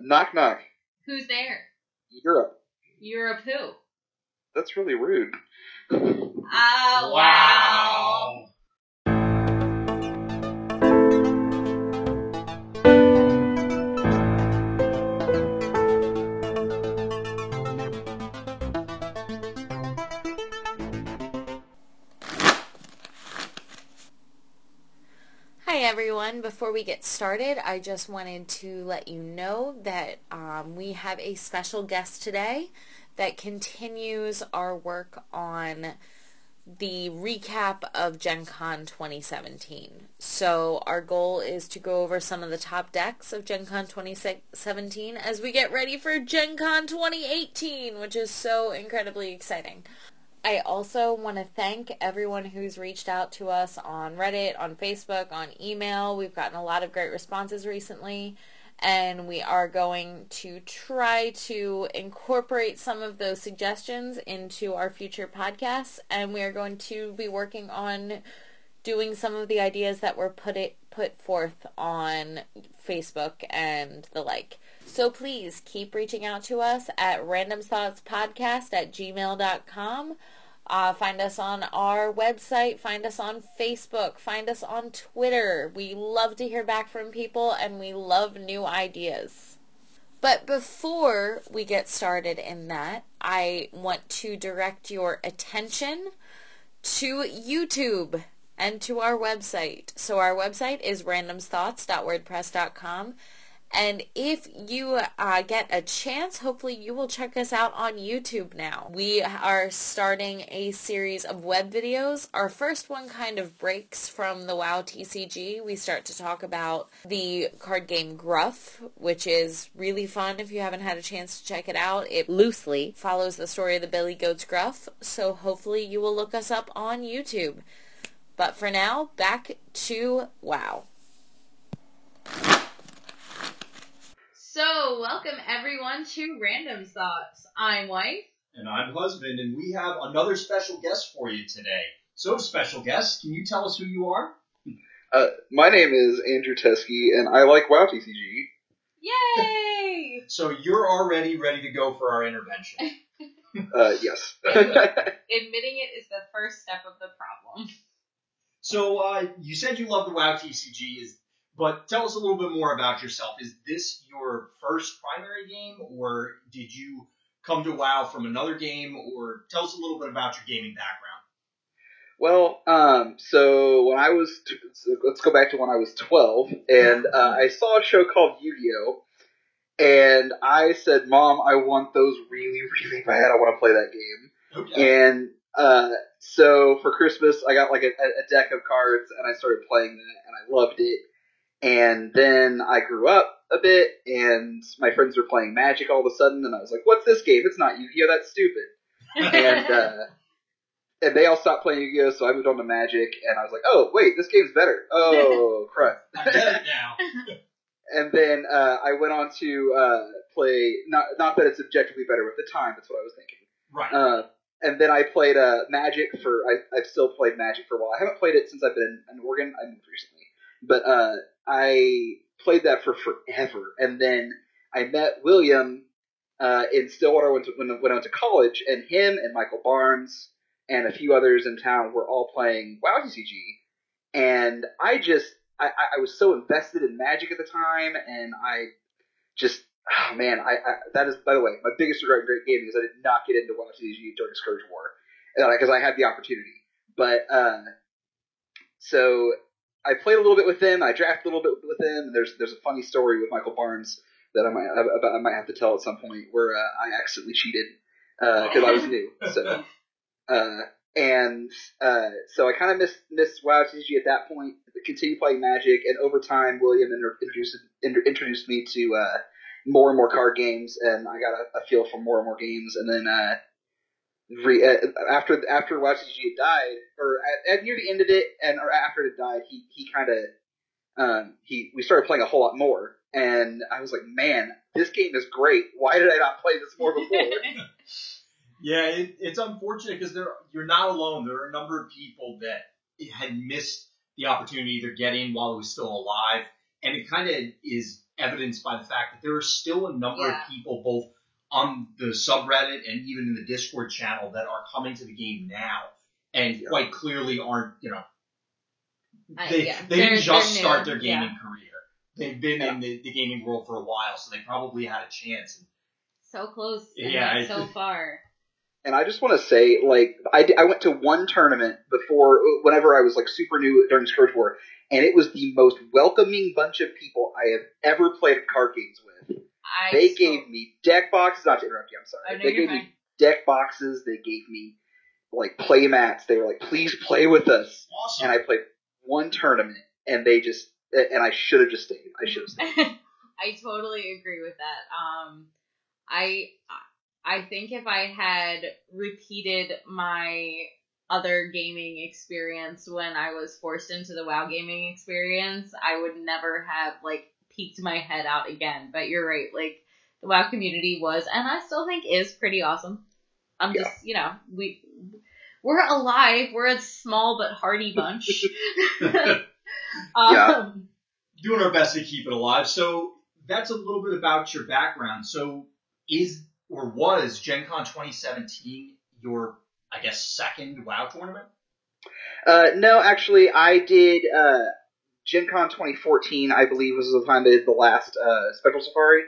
knock knock. Who's there? Europe. Europe who? That's really rude. Oh, wow. Hi everyone. Before we get started, I just wanted to let you know that um, we have a special guest today that continues our work on the recap of Gen Con 2017. So our goal is to go over some of the top decks of Gen Con 2017 as we get ready for Gen Con 2018, which is so incredibly exciting. I also want to thank everyone who's reached out to us on Reddit, on Facebook, on email. We've gotten a lot of great responses recently, and we are going to try to incorporate some of those suggestions into our future podcasts, and we are going to be working on doing some of the ideas that were put it put forth on Facebook and the like. So please keep reaching out to us at randomthoughtspodcast at gmail.com. Uh, find us on our website, find us on Facebook, find us on Twitter. We love to hear back from people and we love new ideas. But before we get started in that, I want to direct your attention to YouTube and to our website. So our website is randomsthoughts.wordpress.com. And if you uh, get a chance, hopefully you will check us out on YouTube now. We are starting a series of web videos. Our first one kind of breaks from the WoW TCG. We start to talk about the card game Gruff, which is really fun if you haven't had a chance to check it out. It loosely follows the story of the Billy Goats Gruff, so hopefully you will look us up on YouTube. But for now, back to WoW. So, welcome everyone to Random Thoughts. I'm Wife. And I'm husband, and we have another special guest for you today. So, special guest, can you tell us who you are? Uh, my name is Andrew Teskey, and I like WoW TCG. Yay! So, you're already ready to go for our intervention. Uh, yes. Admitting it is the first step of the problem. So, uh, you said you love the WoW TCG, is, but tell us a little bit more about yourself. Is this your first primary game, or did you come to WoW from another game, or tell us a little bit about your gaming background? well, um, so when I was, t- so let's go back to when I was 12, and uh, I saw a show called Yu-Gi-Oh! And I said, Mom, I want those really, really bad. I want to play that game. Okay. And uh, so for Christmas, I got like a, a deck of cards, and I started playing that, and I loved it. And then I grew up a bit, and my friends were playing Magic all of a sudden, and I was like, "What's this game? It's not Yu-Gi-Oh! That's stupid." And uh, and they all stopped playing Yu-Gi-Oh! So I moved on to Magic, and I was like, "Oh wait, this game's better." Oh crap! I get it now. and then uh, I went on to uh, play. Not not that it's objectively better at the time. That's what I was thinking. Right. Uh, and then I played uh, Magic for. I, I've still played Magic for a while. I haven't played it since I've been in Oregon. I moved recently, but uh, I played that for forever. And then I met William uh, in Stillwater when, when, when I went to college, and him and Michael Barnes and a few others in town were all playing WoW TCG. And I just, I, I was so invested in Magic at the time, and I just, oh man, I, I that is, by the way, my biggest regret in great gaming is I did not get into WoW TCG during Scourge War because I had the opportunity. But uh, so I played a little bit with him. I drafted a little bit with him. There's there's a funny story with Michael Barnes that I might about, I might have to tell at some point where uh, I accidentally cheated because I was new. So uh, and uh, so I kind of missed missed WoW TCG at that point. Continued playing Magic, and over time, William introduced introduced me to uh, more and more card games, and I got a, a feel for more and more games. And then uh, re- uh, after after WoW TCG had died, or at, at near the end of it, and or after it died, he he kind of um, he we started playing a whole lot more, and I was like, man, this game is great. Why did I not play this more before? Yeah, it, it's unfortunate because there you're not alone. There are a number of people that had missed the opportunity to either get in while it was still alive, and it kind of is evidenced by the fact that there are still a number Yeah. of people both on the subreddit and even in the Discord channel that are coming to the game now and Yeah. quite clearly aren't, you know, I- they, yeah. they didn't just start new, their yeah. gaming career. They've been in the, the gaming world for a while, so they probably had a chance. So close. and Yeah, yet I- so far. And I just want to say, like, I, I went to one tournament before, whenever I was like super new during Scourge War, and it was the most welcoming bunch of people I have ever played card games with. I They still- gave me deck boxes. Not to interrupt you, I'm sorry. Oh, no, they gave fine. me deck boxes. They gave me like play mats. They were like, "Please play with us." Awesome. And I played one tournament, and they just and I should have just stayed. I should have stayed. I totally agree with that. Um, I I think if I had repeated my other gaming experience when I was forced into the WoW gaming experience, I would never have like peeked my head out again. But you're right, like the WoW community was, and I still think is pretty awesome. I'm Yeah. just, you know, we we're alive. We're a small but hardy bunch. um, doing our best to keep it alive. So that's a little bit about your background. So is or was Gen Con 2017 your, I guess, second WoW tournament? Uh, no, actually, I did uh, Gen Con 2014. I believe was the time they did the last uh, Spectral Safari,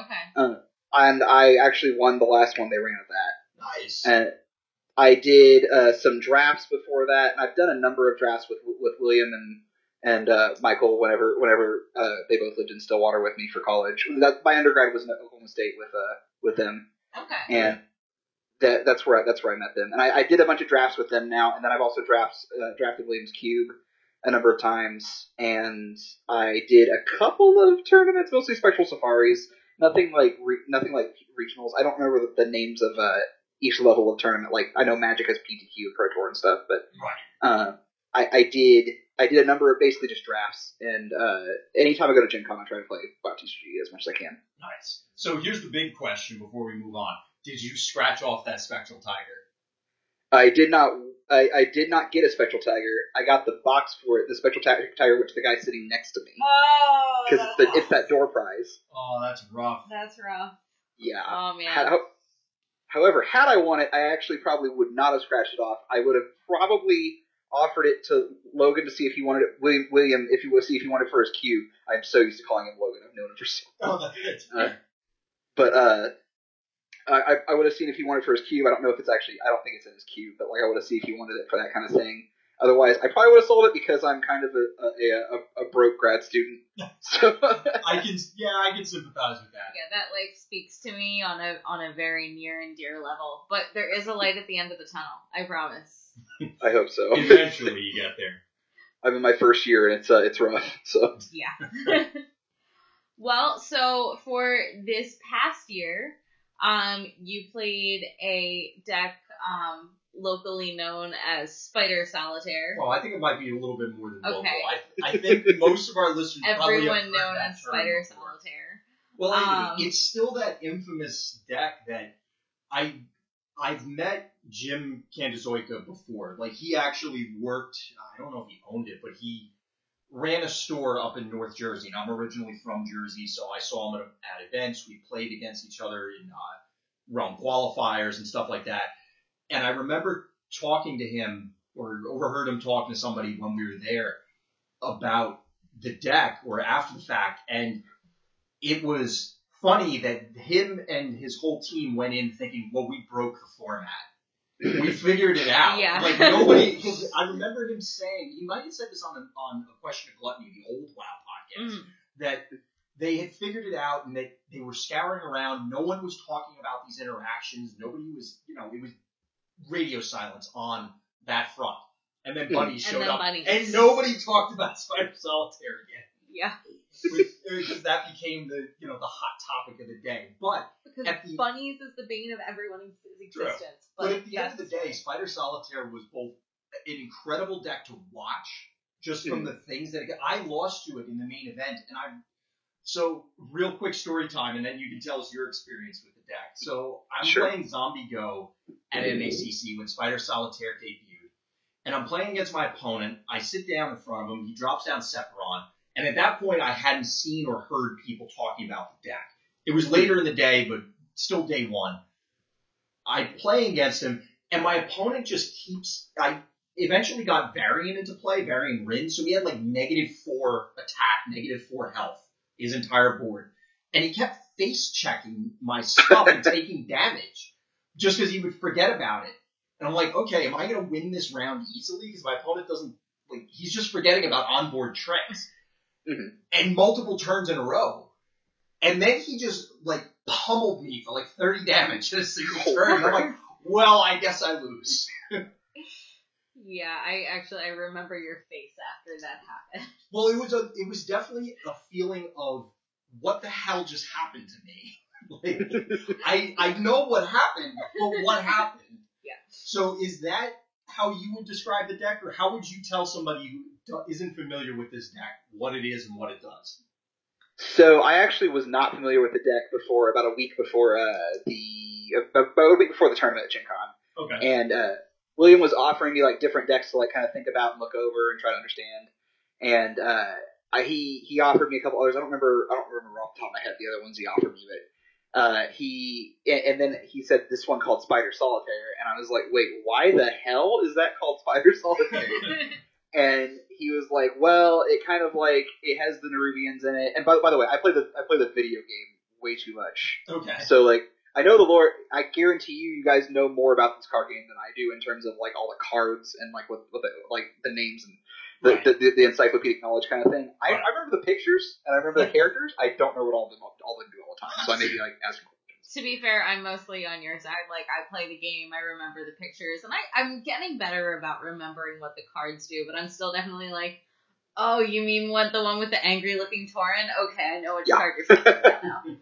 okay. and I actually won the last one they ran at that. Nice. And I did uh, some drafts before that, and I've done a number of drafts with with William and and uh, Michael whenever whenever uh, they both lived in Stillwater with me for college. That, my undergrad was in Oklahoma State with uh, with them, Okay. and that that's where I, that's where I met them. And I, I did a bunch of drafts with them now, and then I've also drafts uh, drafted Williams Cube a number of times, and I did a couple of tournaments, mostly Spectral Safaris. Nothing like re- nothing like regionals. I don't remember the, the names of uh, each level of tournament. Like I know Magic has PTQ, Pro Tour, and stuff, but Right. uh, I, I did I did a number of basically just drafts, and uh, anytime I go to Gen Con, I try to play WoW TCG as much as I can. Nice. So here's the big question before we move on. Did you scratch off that Spectral Tiger? I did not. I, I did not get a Spectral Tiger. I got the box for it, the Spectral Ti- Tiger, which the guy sitting next to me, Oh, because it's, the- it's that door prize. Oh, that's rough. that's rough. Yeah. Oh man. Had- how- however, had I won it, I actually probably would not have scratched it off. I would have probably offered it to Logan to see if he wanted it. William, William if he would see if he wanted it for his cue. I'm so used to calling him Logan. I've known him for so Long. Oh, that's Uh, but uh, I, I would have seen if he wanted it for his cube. I don't know if it's actually. I don't think it's in his cube, but like I would have seen if he wanted it for that kind of thing. Otherwise, I probably would have sold it because I'm kind of a a, a, a broke grad student. So I can, yeah, I can sympathize with that. yeah, that like speaks to me on a on a very near and dear level. But there is a light at the end of the tunnel. I promise. I hope so. Eventually, you get there. I'm in my first year and it's uh, it's rough. So Yeah. well, so for this past year, um, you played a deck um locally known as Spider Solitaire. Well, I think it might be a little bit more than local. Okay. I, I think most of our listeners probably have Everyone heard known that as Spider before. Solitaire. Well, anyway, Um, it's still that infamous deck that I I've met Jim Candizoica before. Like he actually worked. I don't know if he owned it, but he ran a store up in North Jersey. And I'm originally from Jersey, so I saw him at, at events. We played against each other in uh, realm qualifiers and stuff like that. And I remember talking to him or overheard him talking to somebody when we were there about the deck or after the fact, and it was funny that him and his whole team went in thinking, well, we broke the format. We figured it out. Yeah. Like nobody. Cause I remember him saying he might have said this on a, on a question of gluttony, the old WoW podcast, Mhm. that they had figured it out and that they were scouring around. No one was talking about these interactions. Nobody was, you know, it was radio silence on that front. And then Bunny showed then up, Bunny. and nobody talked about Spider Solitaire again Yeah, because that became the you know the hot topic of the day. But because At the- bunnies is the bane of everyone's True. existence. but at the end of the day, Spider Solitaire was both an incredible deck to watch, just from hmm. the things that it, I lost to it in the main event, and I. So real quick story time, and then you can tell us your experience with the deck. So I'm Sure. playing Zombie Go at MACC when Spider Solitaire debuted, and I'm playing against my opponent. I sit down in front of him. He drops down Sephiron, And at that point, I hadn't seen or heard people talking about the deck. It was later in the day, but still day one. I play against him, and my opponent just keeps. I eventually got Varian into play, Varian Wrynn, so he had like negative four attack, negative four health, his entire board. And he kept face checking my stuff and taking damage just because he would forget about it. And I'm like, okay, am I going to win this round easily? Because my opponent doesn't, like, he's just forgetting about onboard tricks. Mhm. And multiple turns in a row. And then he just, like, pummeled me for like 30 damage in a single turn. And I'm like, well, I guess I lose. Yeah, I actually I remember your face after that happened. Well, it was a, it was definitely a feeling of what the hell just happened to me. like, I I know what happened, but what happened? Yeah. So is that how you would describe the deck, or how would you tell somebody who do- isn't familiar with this deck what it is and what it does? So I actually was not familiar with the deck before about a week before uh, the about a week before the tournament at Gen Con. Okay. and uh, William was offering me like different decks to like kind of think about and look over and try to understand. And uh, I, he he offered me a couple others. I don't remember. I don't remember off the top of my head the other ones he offered me, but uh, he and, and then he said this one called Spider Solitaire, and I was like, wait, why the hell is that called Spider Solitaire? and he was like, "Well, it kind of like it has the Nerubians in it." And by, by the way, I play the I play the video game way too much, Okay. so like I know the lore. I guarantee you, you guys know more about this card game than I do in terms of like all the cards and like what, what the, like the names and the, Right. the, the, the encyclopedic knowledge kind of thing. I, Right. I remember the pictures and I remember the characters. I don't know what all of them all of them do all the time. So I may be like asking. To be fair, I'm mostly on your side. Like I play the game, I remember the pictures, and I, I'm getting better about remembering what the cards do, but I'm still definitely like, oh, you mean what the one with the angry looking Tauren? Okay, I know which Yeah. card you're talking about now.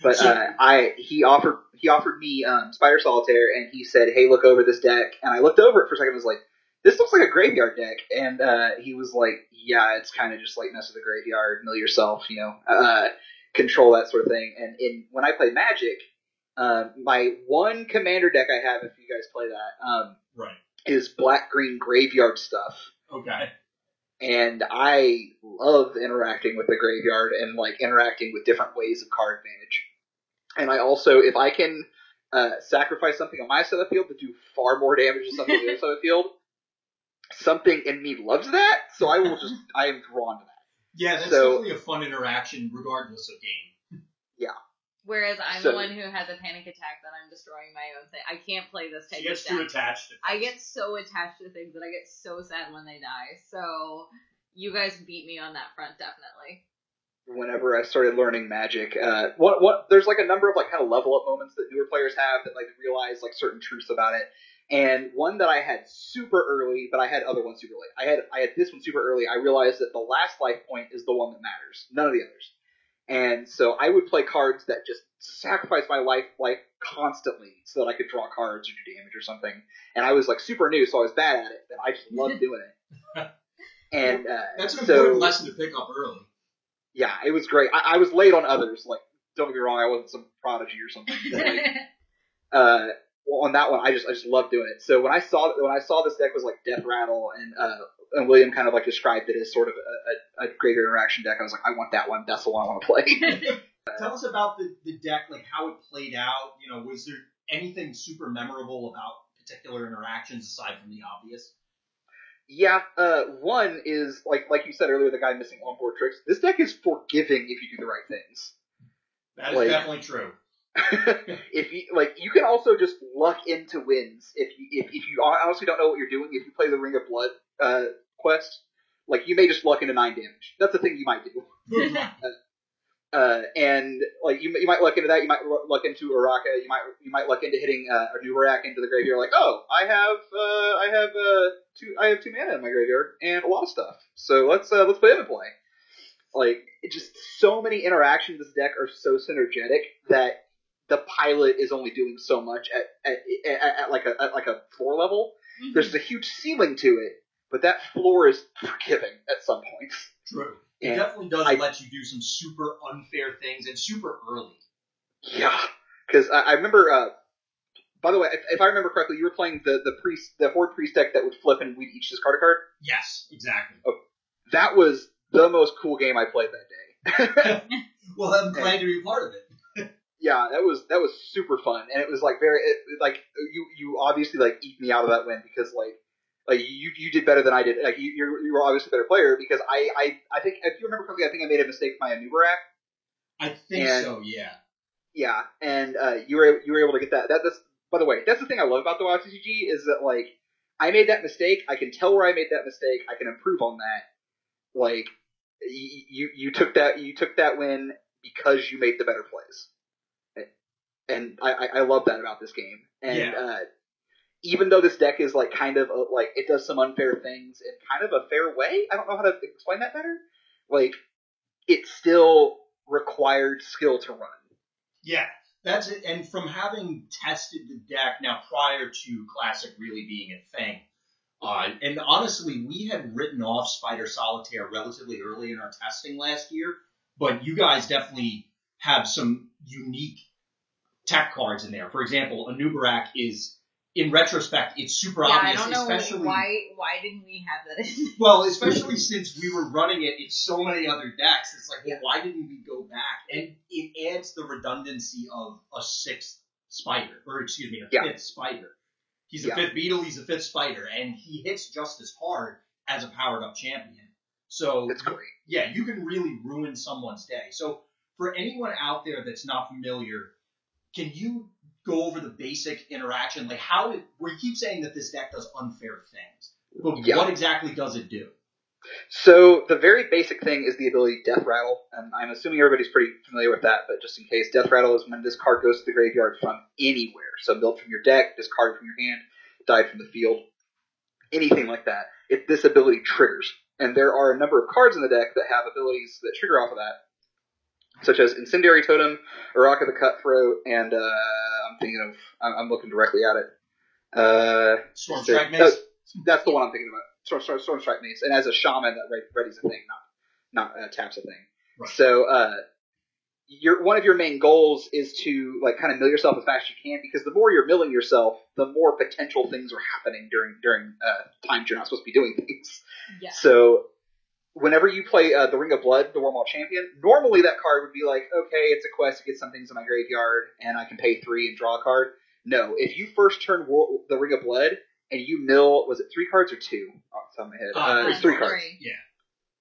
But uh, I he offered he offered me um, Spider Solitaire and he said, "Hey, look over this deck." And I looked over it for a second. and was like, "This looks like a graveyard deck." And uh, he was like, "Yeah, it's kind of just like mess with the graveyard, mill yourself, you know, uh, control that sort of thing." And in when I play Magic, um, my one commander deck I have, if you guys play that, um, Right. is black green graveyard stuff Okay. and I love interacting with the graveyard and like interacting with different ways of card advantage. And I also, if I can uh, sacrifice something on my side of the field to do far more damage than something on the other side of the field, something in me loves that. So I will just, I am drawn to that. Yeah, that's So- definitely a fun interaction, regardless of game. Yeah. Whereas I'm So- the one who has a panic attack that I'm destroying my own thing. I can't play this type She gets of too attached. To I get so attached to things that I get so sad when they die. So you guys beat me on that front, definitely. Whenever I started learning Magic, uh, what what there's like a number of like kind of level up moments that newer players have that like realize like certain truths about it. And one that I had super early, but I had other ones super late. I had I had this one super early. I realized that the last life point is the one that matters, none of the others. And so I would play cards that just sacrifice my life life constantly so that I could draw cards or do damage or something. And I was like super new, so I was bad at it, but I just loved doing it. And uh, That's an so, important lesson to pick up early. Yeah, it was great. I, I was late on others. Like, don't get me wrong, I wasn't some prodigy or something. But, like, uh, well, on that one, I just I just love doing it. So when I saw when I saw this deck was like Death Rattle and uh, and William kind of like described it as sort of a, a, a graveyard interaction deck, I was like, I want that one. That's the one I want to play. Tell us about the, the deck, like how it played out. You know, was there anything super memorable about particular interactions aside from the obvious? yeah, uh, one is like like you said earlier, the guy missing onboard tricks. This deck is forgiving if you do the right things. That is Like- definitely true. if you like, you can also just luck into wins. If you if, if you honestly don't know what you're doing, if you play the Ring of Blood uh, quest, like you may just luck into nine damage. That's the thing you might do. Uh, and like you, you might luck into that. You might lu- luck into Araka. You might you might luck into hitting uh, a Nubarak into the graveyard. Like, oh, I have uh, I have uh, two I have two mana in my graveyard and a lot of stuff. So let's uh, let's play him in play. Like, it just so many interactions this deck are so synergetic that the pilot is only doing so much at at, at, at like a at like a floor level. There's a huge ceiling to it, but that floor is forgiving at some points. True. It And definitely does I- let you do some super unfair things and super early. Yeah, because I, I remember. Uh, by the way, if, if I remember correctly, you were playing the the priest, the horde priest deck that would flip and we'd each discard a card. Yes, exactly. That was the most cool game I played that day. Well, I'm glad to be part of it. Yeah, that was that was super fun, and it was like very it, like you you obviously like eked me out of that win because like like you you did better than I did. Like you you're, you were obviously a better player because I I I think if you remember correctly, I think I made a mistake with my Anubarak. I think And- so. Yeah. Yeah, and uh, you were you were able to get that. That that's by the way, that's the thing I love about the WoW TCG is that like I made that mistake. I can tell where I made that mistake. I can improve on that. Like you you took that you took that win because you made the better plays, and I I, love that about this game. And Yeah. uh, even though this deck is like kind of a, like it does some unfair things in kind of a fair way. I don't know how to explain that better. Like it still required skill to run. Yeah, that's it. And from having tested the deck now prior to Classic really being a thing, uh, and honestly, we had written off Spider Solitaire relatively early in our testing last year, but you guys definitely have some unique tech cards in there. For example, Anubarak is, in retrospect, it's super yeah, I don't know especially why why didn't we have that in well, especially since we were running it in so many other decks, it's like, well, Yeah. why didn't we go back? And it adds the redundancy of a sixth spider, or excuse me, a Yeah. fifth spider. He's a Yeah. fifth beetle, he's a fifth spider, and he hits just as hard as a powered up champion. So It's great. yeah, you can really ruin someone's day. So for anyone out there that's not familiar, can you go over the basic interaction? Like how it, we keep saying that this deck does unfair things, but Yeah. what exactly does it do? So the very basic thing is the ability Death Rattle, and I'm assuming everybody's pretty familiar with that. But just in case, Death Rattle is when this card goes to the graveyard from anywhere. So built from your deck, discarded from your hand, died from the field, anything like that. If this ability triggers, and there are a number of cards in the deck that have abilities that trigger off of that, such as Incendiary Totem, Araka the Cutthroat, and uh, I'm thinking of I'm, I'm looking directly at it. Uh, Storm Strike no, Mace? that's the one I'm thinking about. Storm, Storm, Storm Strike Mace, and as a shaman, that re- readies a thing, not not uh, taps a thing. Right. So, uh, your one of your main goals is to like kind of mill yourself as fast as you can, because the more you're milling yourself, the more potential things are happening during during uh, times you're not supposed to be doing things. Yeah. So, whenever you play uh, the Ring of Blood, the Warmaul Champion, normally that card would be like, okay, it's a quest to get some things in my graveyard, and I can pay three and draw a card. No, if you first turn Wor- the Ring of Blood and you mill, was it three cards or two? Off the top of my head, Uh, uh, it's three cards. Yeah.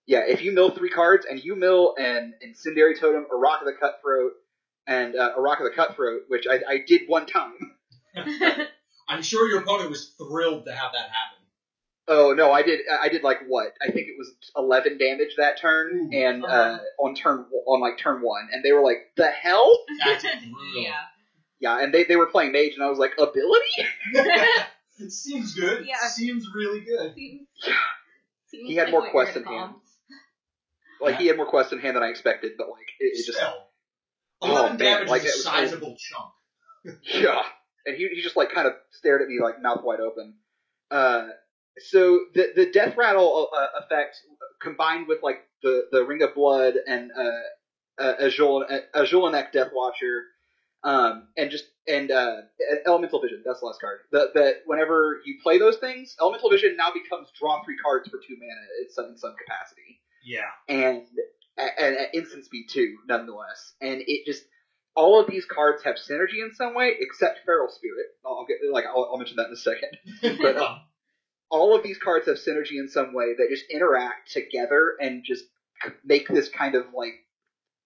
Yeah, if you mill three cards and you mill an Incendiary Totem, a Rock of the Cutthroat, and uh, a Rock of the Cutthroat, which I, I did one time. I'm sure your opponent was thrilled to have that happen. Oh no, I did. I did like what? I think it was eleven damage that turn, Ooh. and uh, Uh-huh. on turn on like turn one, and they were like, "The hell?" That's brutal. yeah. Yeah, and they, they were playing mage, and I was like, "Ability?" it seems good. Yeah. Seems really good. Seems, seems He had like more quests in hand. call. Like he had more quests in hand than I expected, but like it, it just Still. Oh, 11 man, damage like, is a it was- sizable chunk. Yeah. And he, he just like kind of stared at me like mouth wide open. Uh, so the the death rattle uh, effect combined with like the, the ring of blood and uh, uh, Azul uh, Death Watcher, um, and just and uh, Elemental Vision. That's the last card. That that whenever you play those things, Elemental Vision now becomes draw three cards for two mana. It's in some capacity Yeah. and and at instant speed too, nonetheless. And it just all of these cards have synergy in some way, except Feral Spirit. I'll get like I'll, I'll mention that in a second. But um, all of these cards have synergy in some way that just interact together and just make this kind of like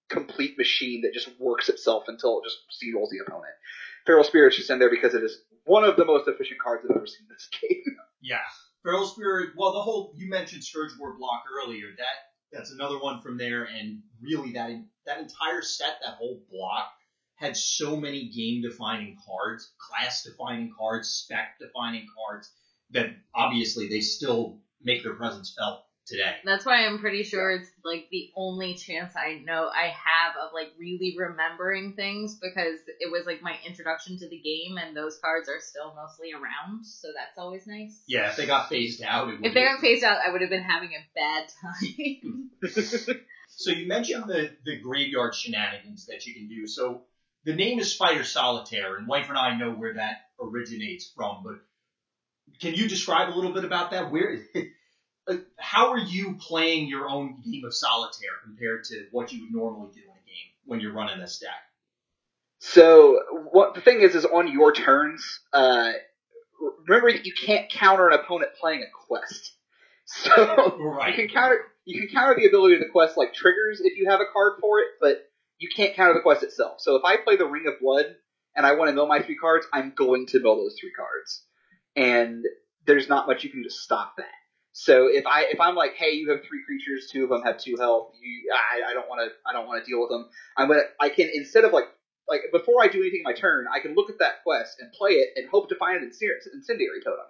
complete machine that just works itself until it just steamrolls the opponent. Feral Spirit's just in there because it is one of the most efficient cards I've ever seen in this game. yeah. Feral Spirit, well, the whole, you mentioned Scourge War block earlier. That That's another one from there, and really that that entire set, that whole block, had so many game-defining cards, class-defining cards, spec-defining cards, that obviously they still make their presence felt today. That's why I'm pretty sure it's like the only chance I know I have of like really remembering things because it was like my introduction to the game and those cards are still mostly around, so that's always nice. Yeah, if they got phased out, it If they got phased out, I would have been having a bad time. So you mentioned the, the graveyard shenanigans that you can do. So the name is Spider Solitaire, and Wife and I know where that originates from, but can you describe a little bit about that? Where uh, how are you playing your own game of solitaire compared to what you would normally do in a game when you're running this deck? So what the thing is is on your turns, uh, remember that you can't counter an opponent playing a quest. So Right. you can counter you can counter the ability of the quest like triggers if you have a card for it, but you can't counter the quest itself. So if I play the Ring of Blood and I want to mill my three cards, I'm going to mill those three cards, and there's not much you can do to stop that. So if I if I'm like, hey, you have three creatures, two of them have two health, you I, I don't want to I don't want to deal with them. I'm gonna I can instead of like like before I do anything in my turn, I can look at that quest and play it and hope to find an incendiary incendiary totem.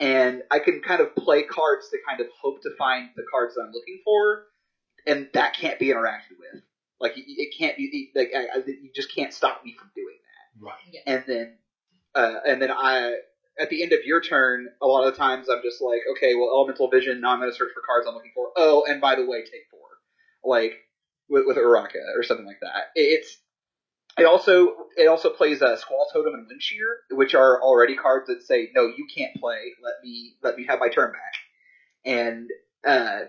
And I can kind of play cards to kind of hope to find the cards that I'm looking for, and that can't be interacted with. Like it, it can't be like I, I, you just can't stop me from doing that. Right. And then uh, and then I at the end of your turn, a lot of the times I'm just like, okay, well, elemental vision. Now I'm going to search for cards I'm looking for. Oh, and by the way, take four, like with, with Uraka or something like that. It, it's it also it also plays a Squall Totem and Wind Shear, which are already cards that say, no, you can't play. Let me let me have my turn back. And uh,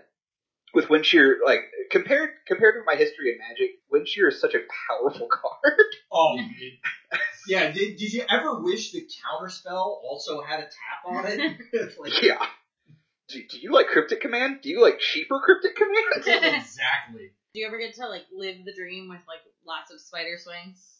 with Wind Shear, like compared compared to my history in Magic, Wind Shear is such a powerful card. Oh, yeah. Did, did you ever wish the counterspell also had a tap on it? like, yeah. Do, do you like Cryptic Command? Do you like cheaper Cryptic Command? exactly. Do you ever get to like live the dream with like lots of spider swings?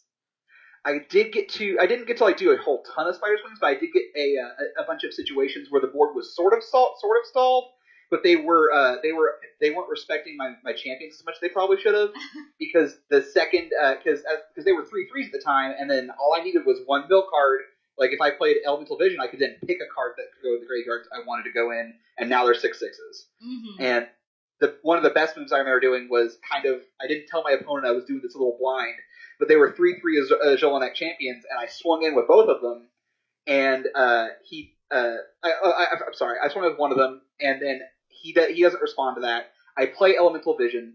I did get to. I didn't get to like do a whole ton of spider swings, but I did get a uh, a, a bunch of situations where the board was sort of stalled, sort of stalled, but they were uh, they were they weren't respecting my, my champions as much as they probably should have because the second because because they were three threes at the time, and then all I needed was one bill card. Like if I played Elemental Vision, I could then pick a card that could go to the graveyard I wanted to go in, and now they're six sixes. Mm-hmm. And the one of the best moves I remember doing was kind of I didn't tell my opponent I was doing this a little blind, but they were three three Az- uh, Jolinek champions, and I swung in with both of them, and uh, he uh, I, I, I'm sorry I swung in with one of them, and then he do, he doesn't respond to that. I play Elemental Vision,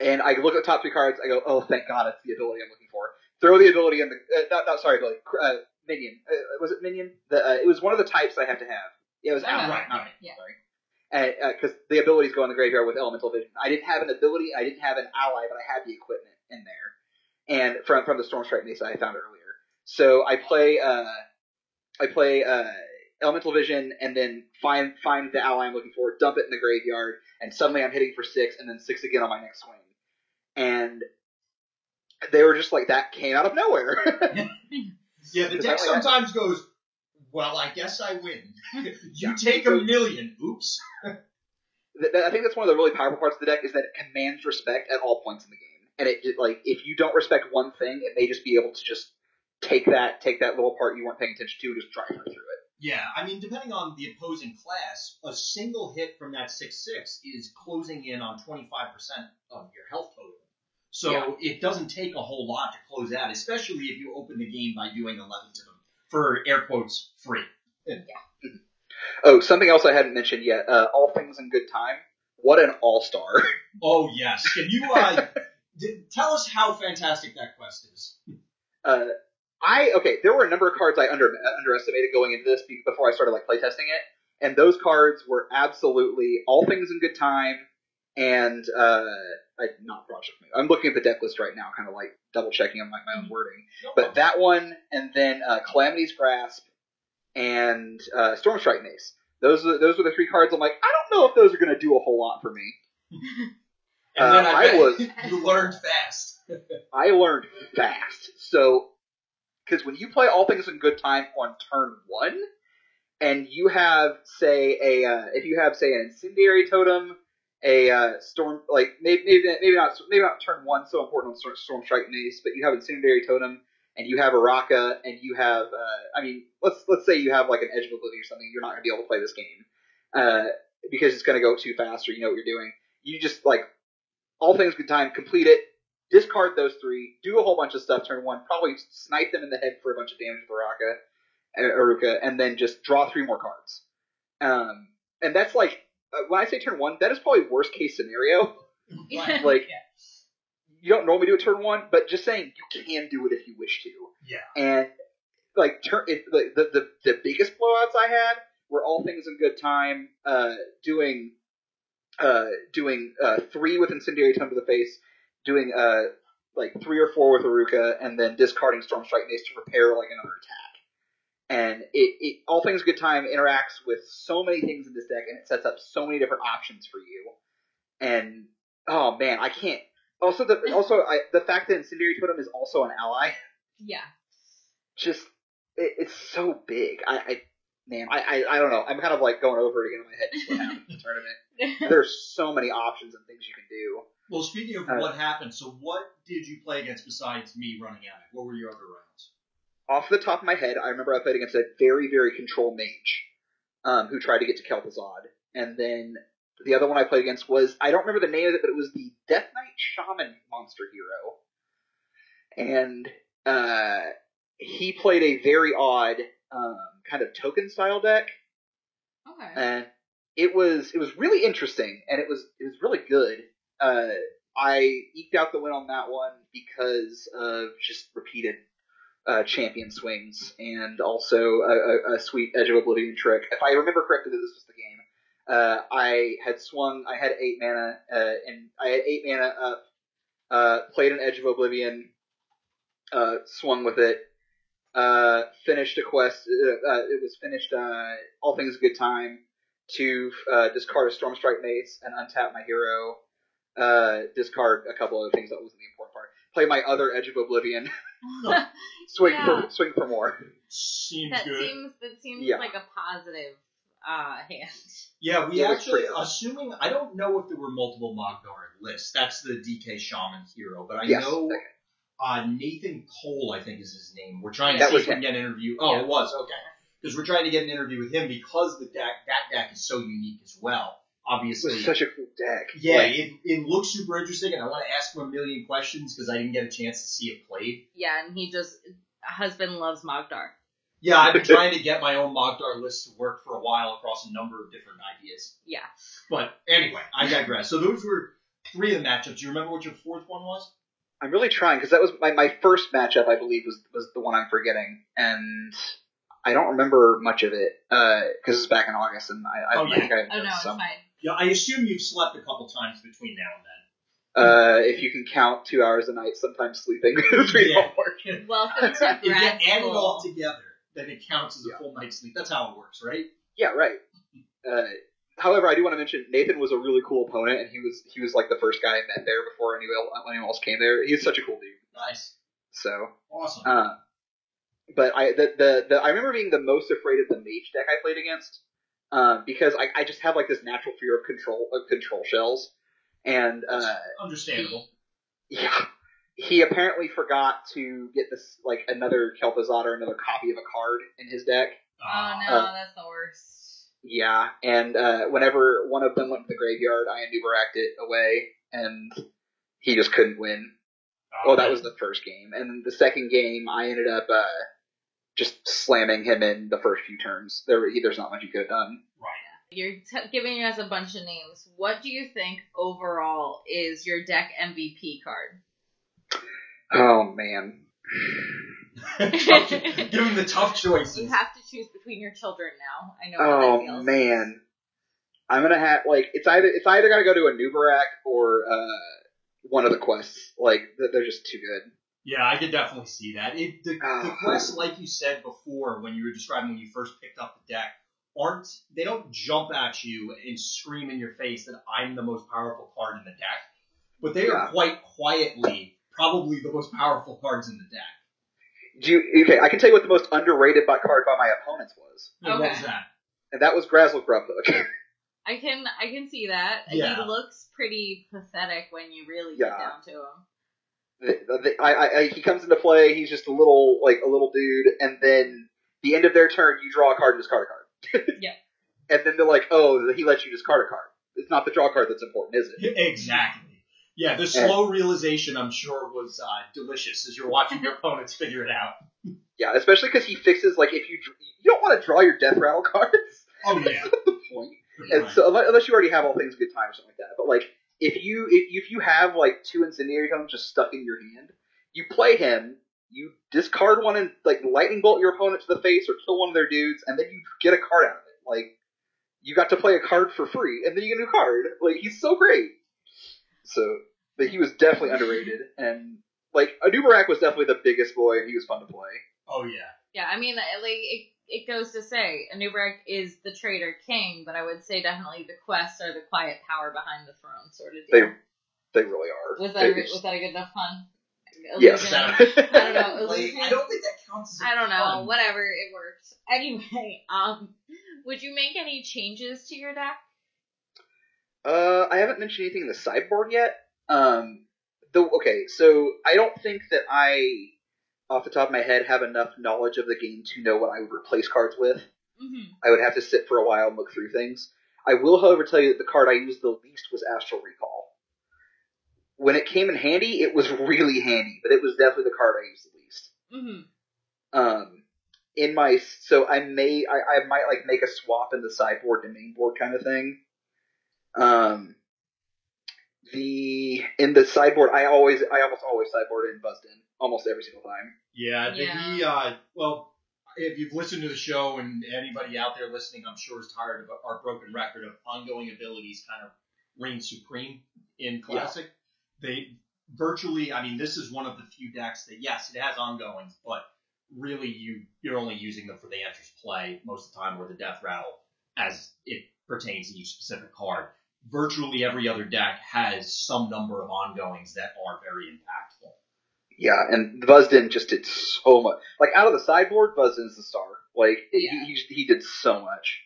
and I look at the top three cards. I go, oh thank God, it's the ability I'm looking for. Throw the ability in the uh, not, not sorry ability uh, minion uh, was it minion? The, uh, it was one of the types I have to have. Yeah, it was ally, right, not right. Yeah. sorry because the abilities go in the graveyard with elemental vision. I didn't have an ability, I didn't have an ally, but I had the equipment in there, and from from the Storm Strike Mace I found earlier. So I play uh, I play uh, elemental vision, and then find find the ally I'm looking for, dump it in the graveyard, and suddenly I'm hitting for six, and then six again on my next swing, and they were just like that came out of nowhere. Yeah, the deck that sometimes goes. Well, I guess I win. you Yeah. take a million. Oops. I think that's one of the really powerful parts of the deck is that it commands respect at all points in the game, and it like if you don't respect one thing, it may just be able to just take that take that little part you weren't paying attention to and just drive through it. Yeah, I mean, depending on the opposing class, a single hit from that six six is closing in on twenty five percent of your health total. So Yeah. it doesn't take a whole lot to close out, especially if you open the game by doing eleven to them for air quotes free. Oh, something else I hadn't mentioned yet. Uh, all things in good time. What an all star! Oh yes, can you uh, d- tell us how fantastic that quest is? uh, I okay. There were a number of cards I under underestimated going into this before I started like playtesting it, and those cards were absolutely all things in good time. And uh, I, not Project Move. I'm looking at the deck list right now, kind of like double checking on my, my own wording. But that one, and then uh, Calamity's Grasp, and uh, Storm Strike Mace. Those are those were the three cards. I'm like, I don't know if those are going to do a whole lot for me. and then uh, I, I was- you learned fast. I learned fast. So, because when you play All Things in Good Time on turn one, and you have, say, a uh, if you have, say, an Incendiary Totem, a uh, Storm, like maybe, maybe maybe not maybe not turn one so important on Storm, Storm Strike Mace, but you have Incendiary Totem, and you have a and you have, uh, I mean, let's let's say you have like an Edge of Oblivion or something, you're not going to be able to play this game uh, because it's going to go too fast, or you know what you're doing. You just like All Things in Good Time, complete it, discard those three, do a whole bunch of stuff turn one, probably snipe them in the head for a bunch of damage with Araka, uh, Aruka, and then just draw three more cards. Um, and that's like, uh, when I say turn one, that is probably worst case scenario. Right. Like, you don't normally do it turn one, but just saying you can do it if you wish to. Yeah. And like turn, if, like the, the the biggest blowouts I had were all things in good time, uh, doing uh, doing uh, three with incendiary tome to the face, doing uh, like three or four with Aruka, and then discarding Storm Strike Mace to prepare like another attack. And it, it all things good time interacts with so many things in this deck, and it sets up so many different options for you. And oh man, I can't. Also, the also I, the fact that Incendiary Totem is also an ally, Yeah. just it, it's so big. I, I man, I, I I don't know. I'm kind of like going over it again in my head. Just what happened in the tournament. There's so many options and things you can do. Well, speaking of Uh, what happened, so what did you play against besides me running at it? What were your other rounds? Off the top of my head, I remember I played against a very very control mage, um, who tried to get to Kel'Thuzad, and then the other one I played against was I don't remember the name of it, but it was the Death Knight Shaman monster hero, and uh, he played a very odd um, kind of token style deck. Okay. and it was it was really interesting and it was it was really good. Uh, I eked out the win on that one because of just repeated uh, champion swings and also a, a, a sweet Edge of Oblivion trick. If I remember correctly, this was the game. Uh, I had swung. I had eight mana, uh, and I had eight mana up. Uh, played an Edge of Oblivion. Uh, swung with it. Uh, finished a quest. Uh, uh, it was finished. Uh, all things a good time to uh, discard a Storm Strike Mace and untap my hero. Uh, discard a couple other things that wasn't the important part. Play my other Edge of Oblivion. swing Yeah. for swing for more. Seems that good. seems that seems Yeah. like a positive uh hand. Yeah, we It was actually, assuming, I don't know if there were multiple Mogdar lists. That's the DK Shaman hero, but I Yes. know uh, Nathan Cole, I think is his name. We're trying to That see if we can get an interview. Oh, Yeah. it was, okay. Because we're trying to get an interview with him because the deck, that deck is so unique as well. It Obviously. was such a cool deck. yeah, Like, it, it looks super interesting, and I want to ask him a million questions because I didn't get a chance to see it played. Yeah, and he just husband loves Mogdar. Yeah, I've been trying to get my own Mogdar list to work for a while across a number of different ideas. Yeah. But anyway, I digress. So those were three of the matchups. Do you remember what your fourth one was? I'm really trying because that was my, my first matchup. I believe was was the one I'm forgetting, and I don't remember much of it uh, because it's back in August, and I, I, Oh, I think I Oh no, it's some. fine. Yeah, I assume you've slept a couple times between now and then. Uh, if you can count two hours a night, sometimes sleeping between Yeah. homework. Welcome to If you grad add it all together, then it counts as a Yeah. full night's sleep. That's how it works, right? Yeah, right. Uh, however, I do want to mention Nathan was a really cool opponent, and he was he was like the first guy I met there before anyone else, anyone else came there. He's such a cool dude. Nice. So, Awesome. uh, but I the, the the I remember being the most afraid of the mage deck I played against, uh, because I, I just have like this natural fear of control of control shells, and uh, Understandable. yeah, he apparently forgot to get this like another Kel'Thuzad or another copy of a card in his deck. Oh no, Uh, that's the worst. Yeah, and uh, whenever one of them went to the graveyard, I Anubaraked it away, and he just couldn't win. Oh, Well, that was the first game, and the second game, I ended up uh, just slamming him in the first few turns. There, there's not much you could have done. right. You're t- giving us a bunch of names. What do you think overall is your deck MVP card? Oh man, Tough- Give him the tough choices. You have to choose between your children now. I know how that oh man, I'm gonna have like it's either it's either gotta go to Anubarak or uh, one of the quests. Like they're just too good. Yeah, I could definitely see that. It, the, the Ah. quests, like you said before, when you were describing when you first picked up the deck, aren't they don't jump at you and scream in your face that I'm the most powerful card in the deck, but they are quite quietly probably the most powerful cards in the deck. Do you, okay, I can tell you what the most underrated by card by my opponents was, And What was that? and that was Grazzle Grubhook. I can I can see that. Yeah. He looks pretty pathetic when you really Yeah. get down to him. The, the, I, I, I, he comes into play. He's just a little like a little dude, and then the end of their turn, you draw a card and discard a card. Yeah. And then they're like, "Oh, he lets you discard a card. It's not the draw card that's important, is it?" Exactly. Yeah, the slow realization I'm sure was uh, delicious as you're watching your opponents figure it out. Yeah, especially because he fixes like if you you don't want to draw your death rattle cards. Oh That's yeah. not the point. And Right. so unless, unless you already have all things good time or something like that, but like if you if, if you have like two incendiary totems just stuck in your hand, you play him. You discard one and like lightning bolt your opponent to the face or kill one of their dudes, and then you get a card out of it. like you got to play a card for free, and then you get a new card. Like he's so great. So, but he was definitely underrated, and like Anubarak was definitely the biggest boy, and he was fun to play. Oh yeah. Yeah, I mean, like it, it goes to say, Anub'arak is the traitor king, but I would say definitely the quests are the quiet power behind the throne sort of They deal. they really are. was that a, was that a good enough pun? Yes. I don't know. Like, I don't think that counts. As a I don't know. pun. Whatever, it worked. Anyway, um, would you make any changes to your deck? Uh, I haven't mentioned anything in the sideboard yet. Um, though, okay, so I don't think that I, off the top of my head, have enough knowledge of the game to know what I would replace cards with. Mm-hmm. I would have to sit for a while and look through things. I will, however, tell you that the card I used the least was Astral Recall. When it came in handy, it was really handy, but it was definitely the card I used the least. Mm-hmm. Um, in my so I may I, I might like make a swap in the sideboard to main board kind of thing. Um, the in the sideboard I always I almost always sideboard in Buzzed-in almost every single time. Yeah, the, Yeah. he, uh, well, if you've listened to the show and anybody out there listening, I'm sure is tired of our broken record of ongoing abilities kind of reign supreme in Classic. They virtually, I mean, this is one of the few decks that, yes, it has ongoings, but really you, you're only using them for the enters play most of the time or the death rattle as it pertains to each specific card. Virtually every other deck has some number of ongoings that are very impactful. Yeah, and Buzzed-in just did so much. Like out of the sideboard, Buzzed-in's the star. Like Yeah. he, he he did so much.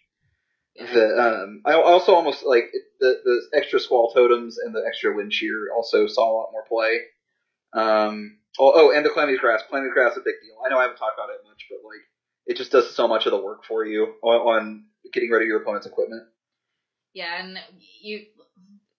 The um, I also almost like the the extra squall totems and the extra wind shear also saw a lot more play. Um, oh, oh, and the Calamity's Grasp. Calamity's Grasp is a big deal. I know I haven't talked about it much, but like it just does so much of the work for you on, on getting rid of your opponent's equipment. Yeah, and you,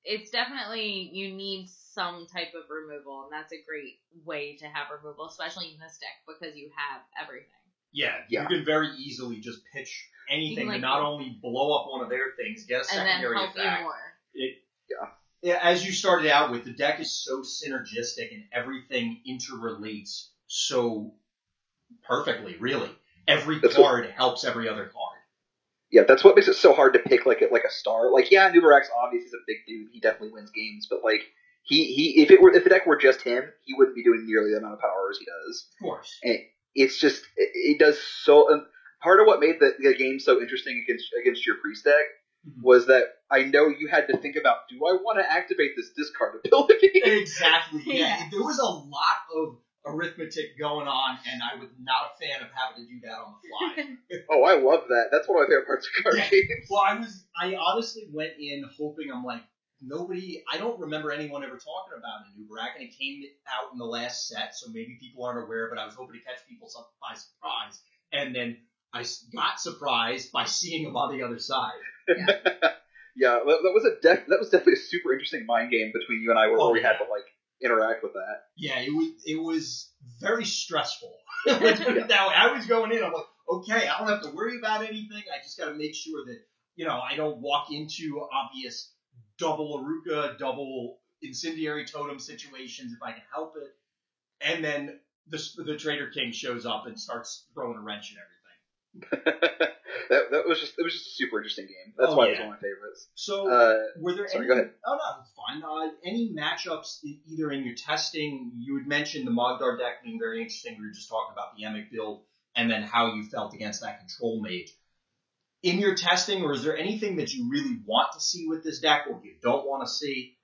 it's definitely you need some type of removal, and that's a great way to have removal, especially in this deck because you have everything. Yeah, Yeah. you can very easily just pitch anything like- to not only blow up one of their things, get a and then secondary help effect. you more. It, Yeah. Yeah, as you started out with, the deck is so synergistic and everything interrelates so perfectly, really. Every That's what- card helps every other card. Yeah, that's what makes it so hard to pick like a, like a star. Like yeah, Nubarak's obviously is a big dude. He definitely wins games, but like he he if it were if the deck were just him, he wouldn't be doing nearly the amount of power as he does. Of course. it's just it, it does so. And part of what made the, the game so interesting against against your priest deck Mhm. was that I know you had to think about: Do I want to activate this discard ability? Exactly. Yeah. Yeah. There was a lot of arithmetic going on, and I was not a fan of having to do that on the fly. oh, I love that. That's one of my favorite parts of card Yeah. games. Well, I was, I honestly went in hoping I'm like, nobody, I don't remember anyone ever talking about Anub'arak, and it came out in the last set, so maybe people aren't aware, but I was hoping to catch people by surprise. And then I got surprised by seeing them on the other side. yeah, that, that was a def- that was definitely a super interesting mind game between you and I, where Oh, we had yeah. to like interact with that. Yeah, it was, it was very stressful. Let's put it that way. I was going in, I'm like, okay, I don't have to worry about anything. I just got to make sure that, you know, I don't walk into obvious double Aruka, double incendiary totem situations if I can help it. And then the, the Traitor King shows up and starts throwing a wrench in everything. that that was just it was just a super interesting game. That's Oh, why it was one of my favorites. So, Uh, were there sorry, any? go ahead. Oh no, it's fine. Uh, any matchups either in your testing? You had mentioned the Mogdar deck being very interesting. We were just talking about the Emic build, and then how you felt against that control mage. In your testing, or is there anything that you really want to see with this deck, or you don't want to see?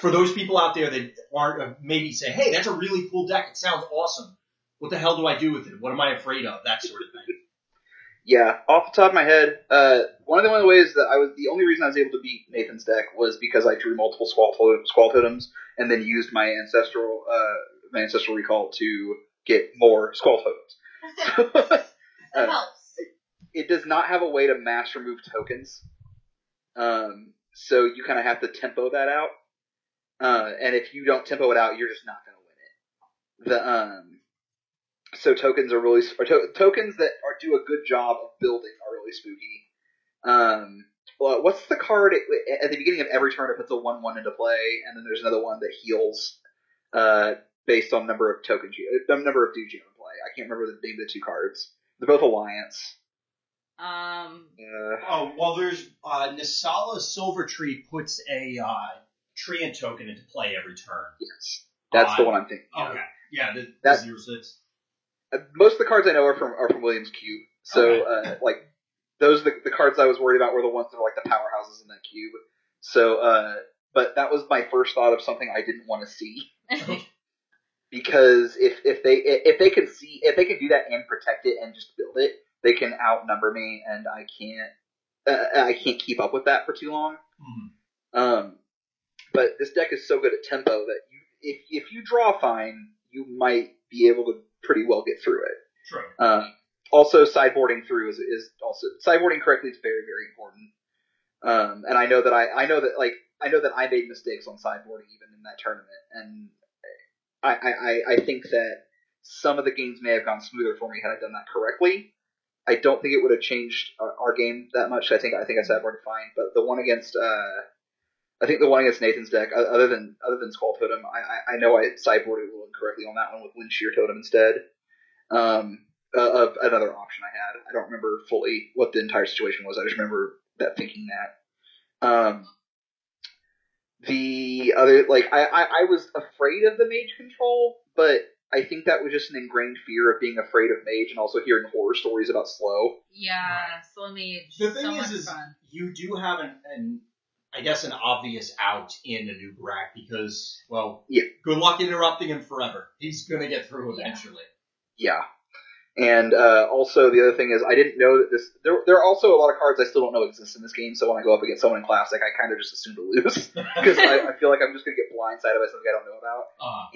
For those people out there that aren't uh, maybe say, "Hey, that's a really cool deck. It sounds awesome. What the hell do I do with it? What am I afraid of?" That sort of thing. Yeah, off the top of my head, uh, one of the only ways that I was the only reason I was able to beat Nathan's deck was because I drew multiple squall, to- squall totems and then used my ancestral uh, my ancestral recall to get more squall totems. Uh, helps. it does not have a way to mass remove tokens, um, so you kind of have to tempo that out. Uh, and if you don't tempo it out, you're just not going to win it. The um, so tokens are really or to, tokens that are do a good job of building are really spooky. Um, well, what's the card at, at the beginning of every turn? It puts a one-one into play, and then there's another one that heals uh, based on number of tokens you, uh, number of dudes you have in play. I can't remember the name of the two cards. They're both alliance. Um, Uh, Oh well, there's uh, Nisala Silvertree puts a uh, and token into play every turn. yes, that's the Uh, one I'm thinking. of. Okay, yeah, the, the That- zero six. Uh, most of the cards I know are from are from Williams Cube. So uh, like those the, the cards I was worried about were the ones that are like the powerhouses in that cube. So uh, but that was my first thought of something I didn't want to see because if if they if they can see if they can do that and protect it and just build it, they can outnumber me and I can't uh, I can't keep up with that for too long. Mhm. Um, but this deck is so good at tempo that you if if you draw fine, you might be able to pretty well get through it. True. Um, also, sideboarding through is, is also sideboarding correctly is very very important. Um, and I know that I I know that like I know that I made mistakes on sideboarding even in that tournament, and I I, I- I think that some of the games may have gone smoother for me had I done that correctly. I don't think it would have changed our, our game that much. I think I think I sideboarded fine, but the one against uh, I think the one against Nathan's deck, other than other than Squall Totem, I, I, I know I sideboarded a little incorrectly on that one with Wind Shear Totem instead. Um, uh, of another option I had. I don't remember fully what the entire situation was. I just remember that thinking that. Um, the other, like, I, I, I was afraid of the mage control, but I think that was just an ingrained fear of being afraid of mage and also hearing horror stories about slow. yeah, slow mage. The thing so is, much is fun. you do have an, an, I guess, an obvious out in Anub'arak because, well, Yeah. good luck interrupting him forever. He's gonna get through eventually. Yeah. And uh, also the other thing is I didn't know that this. There, there are also a lot of cards I still don't know exist in this game. So when I go up against someone in classic, I kind of just assume to lose because I, I feel like I'm just gonna get blindsided by something I don't know about. Uh,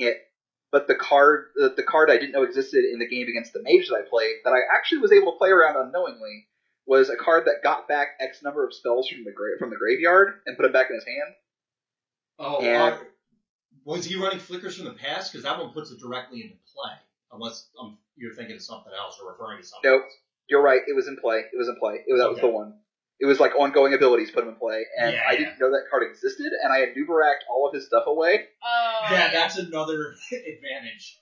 But the card, the, the card I didn't know existed in the game against the mage that I played, that I actually was able to play around unknowingly, was a card that got back X number of spells from the gra- from the graveyard and put them back in his hand. oh, And- uh, was he running flickers from the past? Because that one puts it directly into play. Unless um, you're thinking of something else or referring to something Nope. else. You're right. It was in play. It was in play. It was, that was the one. It was like ongoing abilities put him in play, and Yeah, I yeah. didn't know that card existed, and I had Nubarak all of his stuff away, Oh, Yeah, that's another advantage.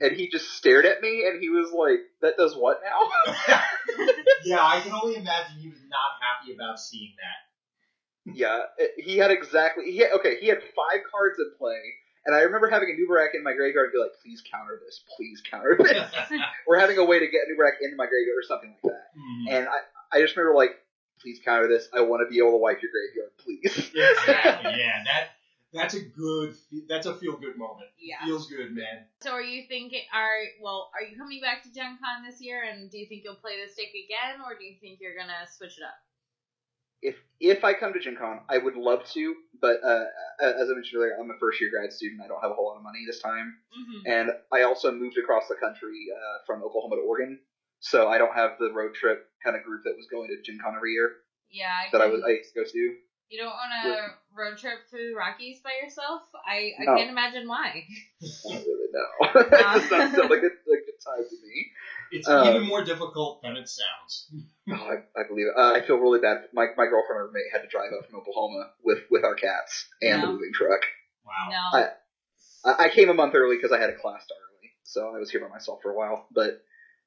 and he just stared at me, and he was like, "That does what now?" yeah, I can only imagine he was not happy about seeing that. yeah, it- he had exactly. He had, okay. He had five cards in play, and I remember having a Nubarak in my graveyard and be like, "Please counter this. Please counter this." or having a way to get Nubarak into my graveyard or something like that. Mhm. And I, I just remember like, "Please counter this. I want to be able to wipe your graveyard, please." exactly. Yeah, that that's a good. That's a feel good moment. Yeah. Feels good, man. So are you thinking? Are well? Are you coming back to Gen Con this year? And do you think you'll play this deck again, or do you think you're gonna switch it up? if if I come to Gen Con, I would love to, but uh, as I mentioned earlier, I'm a first year grad student. I don't have a whole lot of money this time, Mm-hmm. and I also moved across the country uh, from Oklahoma to Oregon, so I don't have the road trip kind of group that was going to Gen Con every year Yeah, I that I can- was I used to go to. You don't want to road trip through the Rockies by yourself? I, I No. can't imagine why. I don't really know. it does not sound like a, like a time to me. It's Uh, even more difficult than it sounds. Oh, I, I believe it. Uh, I feel really bad. My my girlfriend and roommate had to drive up from Oklahoma with with our cats and the moving truck. Wow. No. I- I, I came a month early because I had a class start early, so I was here by myself for a while. But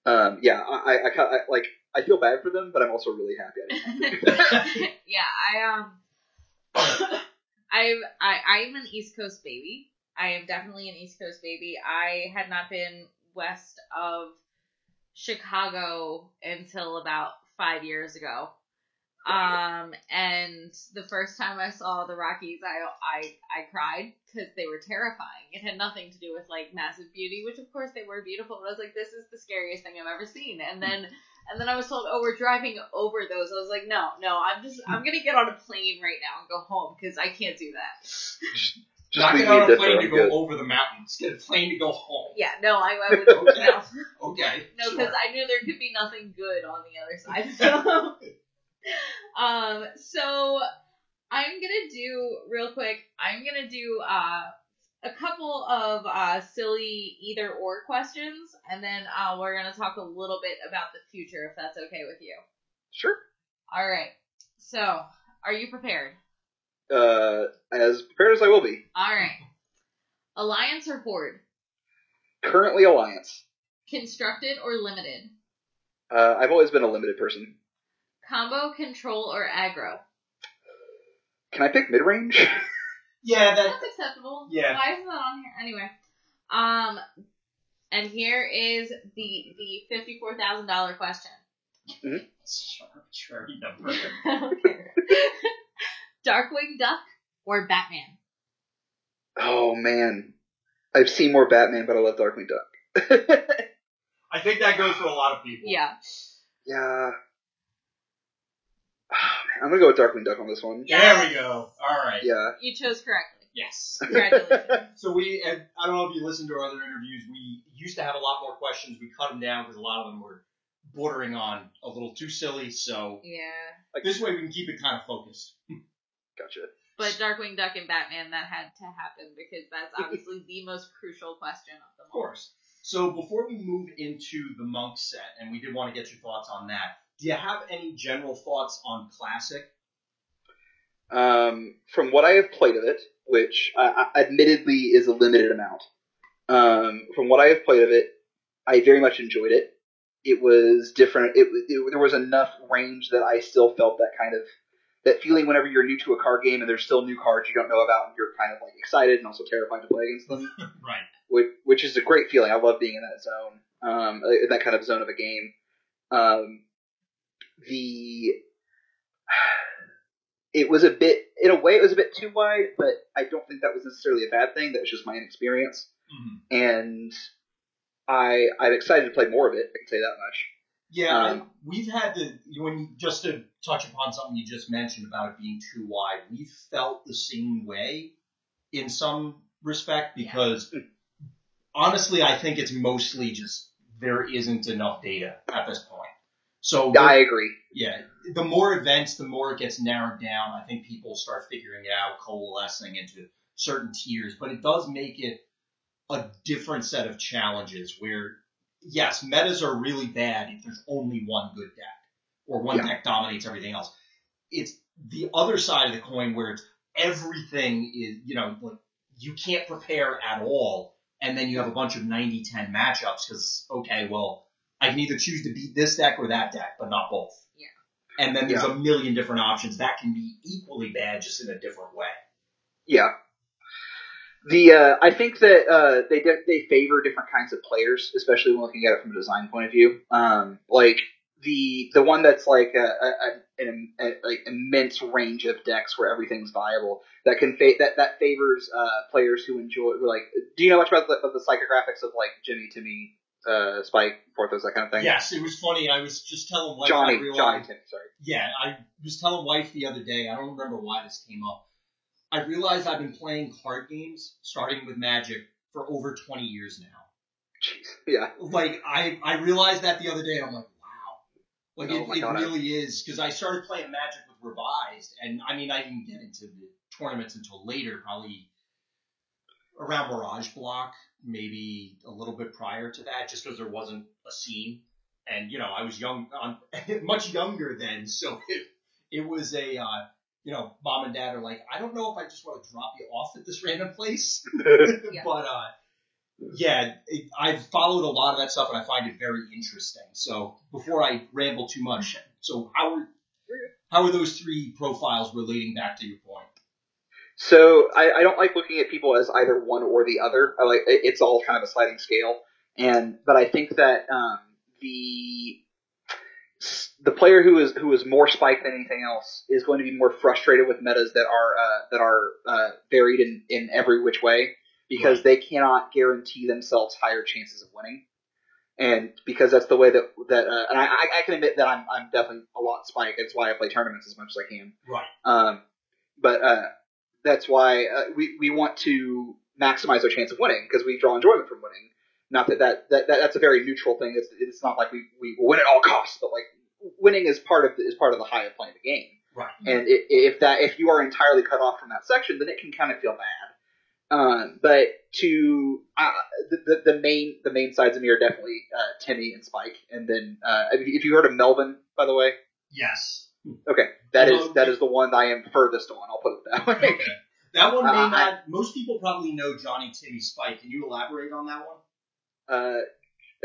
um, yeah, I, I, I, I like I feel bad for them, but I'm also really happy I yeah, I um, I've I I'm an East Coast baby. I am definitely an East Coast baby. I had not been west of Chicago until about five years ago. Um, and the first time I saw the Rockies, I I I cried because they were terrifying. It had nothing to do with like massive beauty, which of course they were beautiful. But I was like, this is the scariest thing I've ever seen. And then and then I was told, oh, we're driving over those. I was like, no, no, I'm just I'm gonna get on a plane right now and go home because I can't do that. Just Not leave get on a plane to go good. over the mountains. Get a plane to go home. Yeah, no, I, I would no. Okay. No, sure. because I knew there could be nothing good on the other side. So, um, so I'm gonna do real quick. I'm gonna do uh a couple of uh silly either or questions, and then uh we're gonna talk a little bit about the future, if that's okay with you. Sure. All right. So, are you prepared? Uh, as prepared as I will be. All right. Alliance or Horde? Currently Alliance. Constructed or limited? Uh, I've always been a limited person. Combo, control, or aggro? Can I pick mid range? Yeah, that That's acceptable. Yeah. Why isn't that on here? Anyway. Um, and here is the the fifty four thousand dollar question. arbitrary number. I don't. Darkwing Duck or Batman? oh man, I've seen more Batman, but I love Darkwing Duck. I think that goes for a lot of people. Yeah. yeah. I'm gonna go with Darkwing Duck on this one. There we go. All right. Yeah. You chose correctly. Yes. Congratulations. So we, and I don't know if you listened to our other interviews, we used to have a lot more questions. We cut them down because a lot of them were bordering on a little too silly. So yeah. like this way we can keep it kind of focused. Gotcha. But Darkwing Duck and Batman, that had to happen because that's obviously the most crucial question of them Of all. course. So before we move into the monk set, and we did want to get your thoughts on that, do you have any general thoughts on classic? Um, from what I have played of it, which uh, admittedly is a limited amount, um, from what I have played of it, I very much enjoyed it. It was different. It, it there was enough range that I still felt that kind of that feeling whenever you're new to a card game and there's still new cards you don't know about and you're kind of like excited and also terrified to play against them, Right. which, which is a great feeling. I love being in that zone, um, in that kind of zone of a game. Um, the it was a bit, in a way, it was a bit too wide, but I don't think that was necessarily a bad thing. That was just my inexperience, Mhm. and I I'm excited to play more of it. I can say that much. Yeah, I, Um, we've had to when you, just to touch upon something you just mentioned about it being too wide. We felt the same way in some respect because honestly, I think it's mostly just there isn't enough data at this point. So I agree. yeah, the more events, the more it gets narrowed down. I think people start figuring it out, coalescing into certain tiers, but it does make it a different set of challenges where, yes, metas are really bad if there's only one good deck or one Yeah. deck dominates everything else. It's the other side of the coin where it's everything is, you know, like you can't prepare at all. And then you have a bunch of 90-10 matchups because, okay, well, I can either choose to beat this deck or that deck, but not both. Yeah. And then there's a million different options that can be equally bad, just in a different way. Yeah. The uh, I think that uh, they de- they favor different kinds of players, especially when looking at it from a design point of view. Um, like the the one that's like a, a, a, an a, like immense range of decks where everything's viable. That can fa- that that favors uh, players who enjoy who like. Do you know much about the, of the psychographics of like Jimmy, Timmy, uh, Spike, Vorthos, that kind of thing? Yes, it was funny. I was just telling wife. Johnny, realized, Johnny, Timmy. Sorry. Yeah, I was telling wife the other day. I don't remember why this came up. I realized I've been playing card games, starting with Magic, for over 20 years now. Jeez. Yeah. Like I, I realized that the other day. and I'm like, wow. Like Oh it, it God, I- really is because I started playing Magic with Revised, and I mean I didn't get into the tournaments until later, probably around Mirage Block, maybe a little bit prior to that, just because there wasn't a scene, and you know I was young, on much younger then, so it, it was a. Uh, you know, mom and dad are like, I don't know if I just want to drop you off at this random place. Yeah. But uh, yeah, it, I've followed a lot of that stuff, and I find it very interesting. So before I ramble too much, so how are how are those three profiles relating back to your point? So I, I don't like looking at people as either one or the other. I like it's all kind of a sliding scale, and but I think that um, the the player who is who is more spiked than anything else is going to be more frustrated with metas that are uh, that are uh, varied in, in every which way because Right. they cannot guarantee themselves higher chances of winning. And because that's the way that that uh, and I, I I can admit that I'm I'm definitely a lot spike. That's why I play tournaments as much as I can. Right. Um, but uh, that's why uh, we we want to maximize our chance of winning because we draw enjoyment from winning. Not that, that that, that that's a very neutral thing. It's it's not like we, we win at all costs, but like winning is part of the, is part of the high of playing the game. Right. And i if that if you are entirely cut off from that section, then it can kind of feel bad. Um, but to uh, the, the the main the main sides of me are definitely uh, Timmy and Spike, and then uh, if you heard of Melvin, by the way, Yes. Okay, that is Hello. that is the one I am furthest on. I'll put it that way. Okay. That one may Uh, not. Most people probably know Johnny Timmy Spike. Can you elaborate on that one? Uh,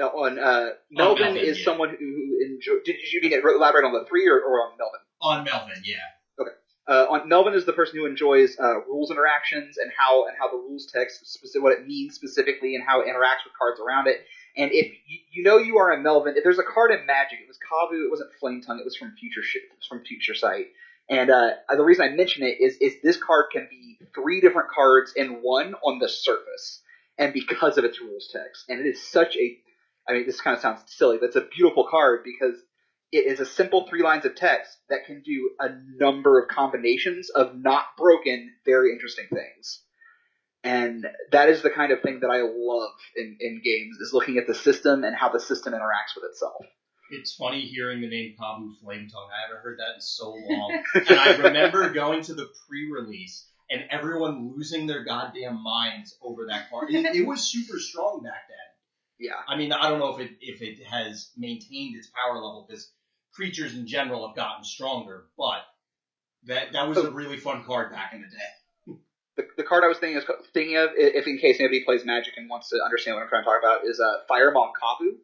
Uh, on uh, Melvin, Melvin, is yeah. someone who, who enjoy. Did you mean elaborate on the three or, or on Melvin? On Melvin, yeah. Okay. Uh, on Melvin is the person who enjoys uh, rules interactions and how and how the rules text specific, what it means specifically and how it interacts with cards around it. And if you, you know you are a Melvin, if there's a card in Magic, it was Kavu, it wasn't Flame Tongue, it was from Future it was from Future Sight. And uh, the reason I mention it is is this card can be three different cards in one on the surface, and because of its rules text, and it is such a, I mean this kind of sounds silly, but it's a beautiful card because it is a simple three lines of text that can do a number of combinations of not broken, very interesting things. And that is the kind of thing that I love in, in games is looking at the system and how the system interacts with itself. It's funny hearing the name Kavu Flame Tongue. I haven't heard that in so long. and I remember going to the pre-release and everyone losing their goddamn minds over that card. It, it was super strong back then. Yeah. I mean, I don't know if it if it has maintained its power level because creatures in general have gotten stronger, but that that was oh. a really fun card back in the day. The, the card I was thinking, of, thinking of, if in case anybody plays Magic and wants to understand what I'm trying to talk about, is uh, Firemaw Kavu.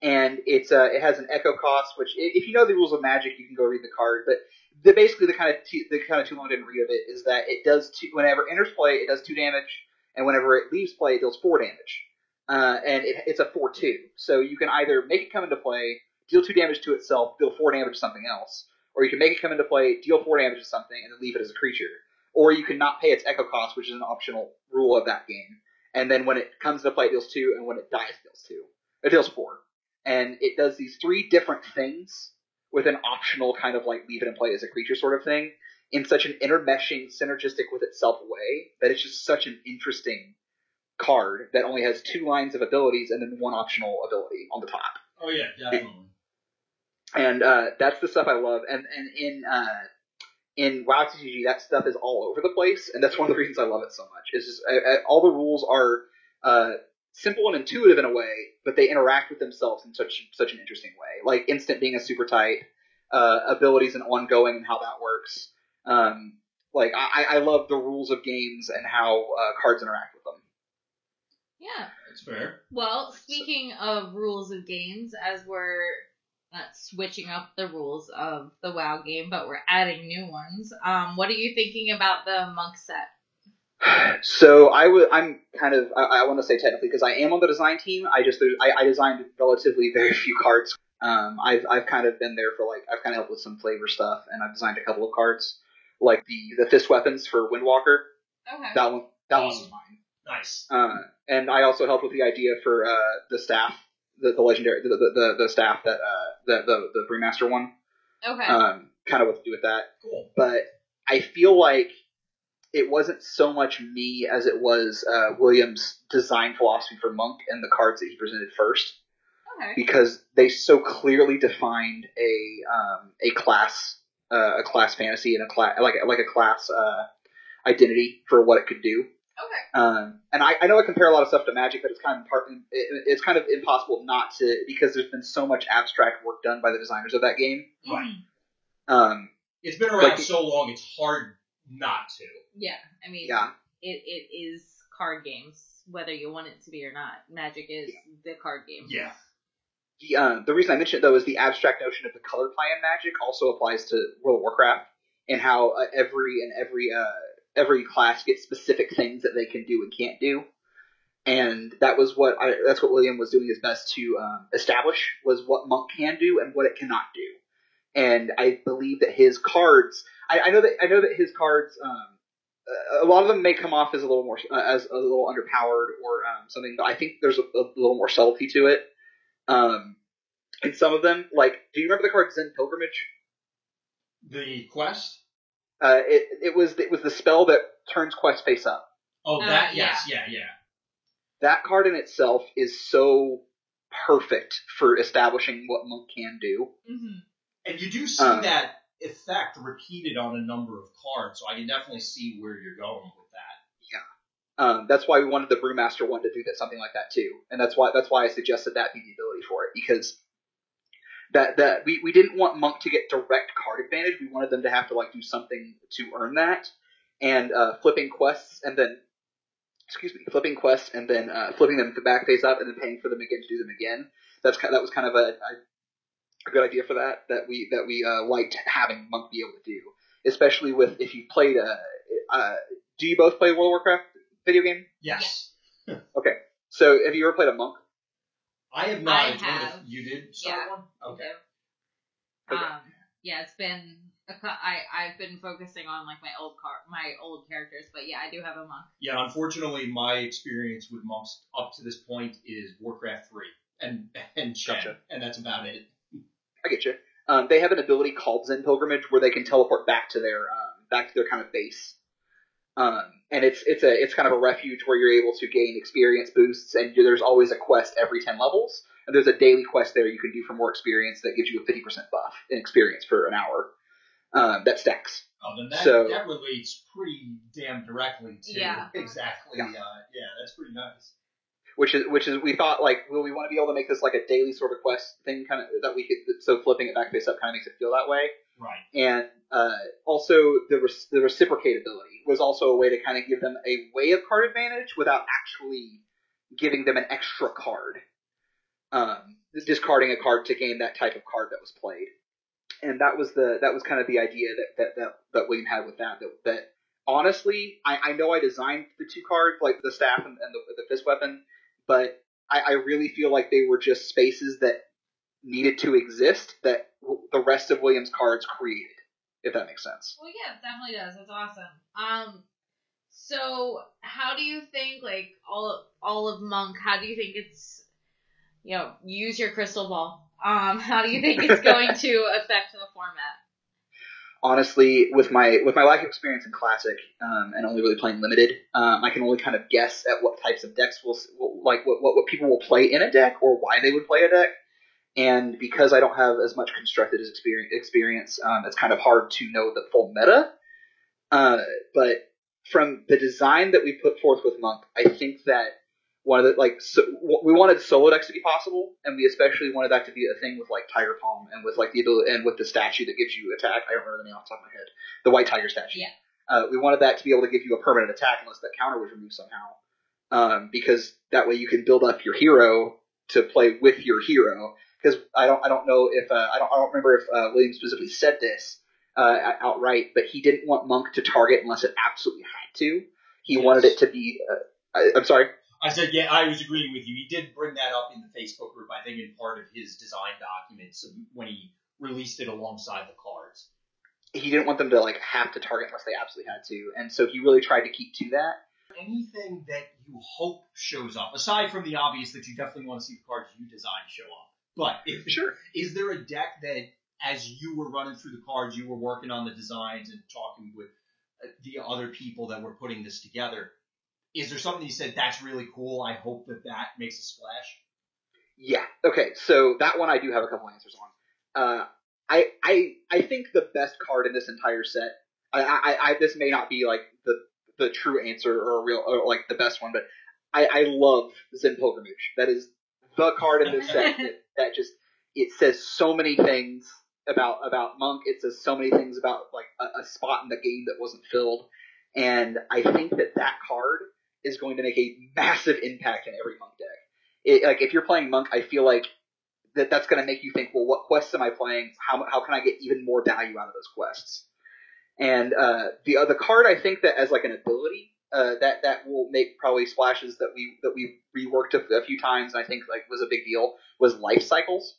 And it's uh, it has an echo cost, which if you know the rules of Magic, you can go read the card. But the basically the kind of t- the kind of too long didn't read of it is that it does two, whenever it enters play, it does two damage, and whenever it leaves play, it deals four damage. Uh, and it, it's a four two, so you can either make it come into play, deal two damage to itself, deal four damage to something else, or you can make it come into play, deal four damage to something, and then leave it as a creature. Or you can not pay its echo cost, which is an optional rule of that game. And then when it comes to play, it deals two, and when it dies, it deals two. It deals four. And it does these three different things with an optional kind of like leave it in play as a creature sort of thing in such an intermeshing, synergistic with itself way that it's just such an interesting card that only has two lines of abilities and then one optional ability on the top Oh yeah, definitely. and uh, that's the stuff I love. And and in uh, in WoW TCG, that stuff is all over the place, and that's one of the reasons I love it so much. Is just uh, uh, all the rules are uh, simple and intuitive in a way, but they interact with themselves in such such an interesting way. Like instant being a super tight, uh, abilities and ongoing, and how that works. Um, like I, I love the rules of games and how uh, cards interact with them. Yeah. That's fair. Well, speaking of rules of games, as we're not switching up the rules of the WoW game, but we're adding new ones, um, what are you thinking about the monk set? So I would, I'm kind of, I, I want to say technically because I am on the design team. I just, I, I designed relatively very few cards. Um, I've, I've kind of been there for like, I've kind of helped with some flavor stuff, and I've designed a couple of cards, like the the fist weapons for Windwalker. Okay. That one, that one Awesome. was mine. Nice. Uh, and I also helped with the idea for uh, the staff, the, the legendary, the, the, the, the staff that uh, the the the brewmaster one. Okay. Um, kind of what to do with that Cool. but I feel like it wasn't so much me as it was uh, Williams' design philosophy for Monk and the cards that he presented first, okay. because they so clearly defined a um, a class uh, a class fantasy and a class like like a class uh, identity for what it could do. Okay. Um, and I, I know I compare a lot of stuff to Magic, but it's kind of part, it, it's kind of impossible not to because there's been so much abstract work done by the designers of that game. Right. Um, It's been around Like- so long, it's hard not to. Yeah. I mean, yeah. it, it is card games, whether you want it to be or not. Magic is the card game. Yeah. the, uh, the reason I mentioned it though is the abstract notion of the color plan magic also applies to World of Warcraft and how uh, every and every uh, every class gets specific things that they can do and can't do. And that was what I, that's what William was doing his best to um, establish was what Monk can do and what it cannot do. And I believe that his cards, I, I know that I know that his cards, um, a lot of them may come off as a little more uh, as a little underpowered or um, something, but I think there's a, a little more subtlety to it. Um, and some of them, like, do you remember the card Zen Pilgrimage? The quest? Uh, it it was it was the spell that turns quest face up. Oh, Uh, that, yes, yeah, yeah. That card in itself is so perfect for establishing what Monk can do. hmm And you do see Uh. that effect repeated on a number of cards, so I can definitely see where you're going with that. Um, that's why we wanted the Brewmaster one to do that something like that too, and that's why that's why I suggested that be the ability for it because that that we, we didn't want Monk to get direct card advantage. We wanted them to have to like do something to earn that, and uh, flipping quests and then excuse me, flipping quests and then uh, flipping them to back face up and then paying for them again to do them again. That's kind that was kind of a, a, a good idea for that that we that we uh, liked having Monk be able to do, especially with if you played a. Uh, do you both play World of Warcraft video game? Yes. Okay, so have you ever played a Monk? I have not. I It's one of the- have. you did start Yeah. one? Okay. Okay. Um, yeah, it's been a cou- I I've been focusing on like my old car my old characters, but yeah, I do have a monk. Yeah, unfortunately, my experience with monks up to this point is Warcraft 3 and and Chen, Gotcha. and that's about it. I get you. Um, they have an ability called Zen Pilgrimage where they can teleport back to their um, back to their kind of base. Um, and it's it's a it's kind of a refuge where you're able to gain experience boosts, and there's always a quest every ten levels, and there's a daily quest there you can do for more experience that gives you a fifty percent buff in experience for an hour. Um, that stacks. Oh, then that, So- that relates pretty damn directly to Yeah. exactly. Yeah. Uh, yeah, that's pretty nice. Which is which is we thought like well we want to be able to make this like a daily sort of quest thing kind of that we could so flipping it back face up kind of makes it feel that way Right. and uh, also the res- the reciprocatability was also a way to kind of give them a way of card advantage without actually giving them an extra card um, discarding a card to gain that type of card that was played and that was the that was kind of the idea that that that, that William had with that that, that honestly I, I know I designed the two cards like the staff and, and the, the fist weapon but I, I really feel like they were just spaces that needed to exist that w- the rest of Williams' cards created, if that makes sense. Well, yeah, it definitely does. That's awesome. Um, so how do you think like all all of Monk? How do you think it's you know use your crystal ball? Um, how do you think it's going to affect the format? Honestly, with my with my lack of experience in Classic um, and only really playing limited, um, I can only kind of guess at what types of decks will, like what, what what people will play in a deck or why they would play a deck. And because I don't have as much constructed experience, experience um, it's kind of hard to know the full meta. Uh, but from the design that we put forth with Monk, I think that one of the like so, we wanted solo decks to be possible, and we especially wanted that to be a thing with like Tiger Palm and with like the ability and with the statue that gives you attack. I don't remember the name off the top of my head. The White Tiger statue. Yeah. Uh, we wanted that to be able to give you a permanent attack unless that counter was removed somehow, um, because that way you can build up your hero to play with your hero. Because I don't I don't know if uh, I don't I don't remember if uh, William specifically said this uh, outright, but he didn't want Monk to target unless it absolutely had to. He Yes. wanted it to be. Uh, I, I'm sorry. I said, yeah, I was agreeing with you. He did bring that up in the Facebook group, I think, in part of his design documents when he released it alongside the cards. he didn't want them to like have to target unless they absolutely had to, and so he really tried to keep to that. Anything that you hope shows up, aside from the obvious that you definitely want to see the cards you design show up, but if Sure. is there a deck that, as you were running through the cards, you were working on the designs and talking with uh, the other people that were putting this together? Is there something you said that's really cool? I hope that that makes a splash. Yeah. Okay. So that one I do have a couple answers on. Uh, I I I think the best card in this entire set. I, I, I this may not be like the the true answer or a real or like the best one, but I, I love Zen Pilgrimage. That is the card in this set that, that just it says so many things about about Monk. It says so many things about like a, a spot in the game that wasn't filled, and I think that that card is going to make a massive impact in every Monk deck. It, like if you're playing Monk, I feel like that that's going to make you think, well, what quests am I playing? How how can I get even more value out of those quests? And uh, the other card, I think that as like an ability, uh, that that will make probably splashes that we that we reworked a, a few times. And I think like was a big deal was life cycles.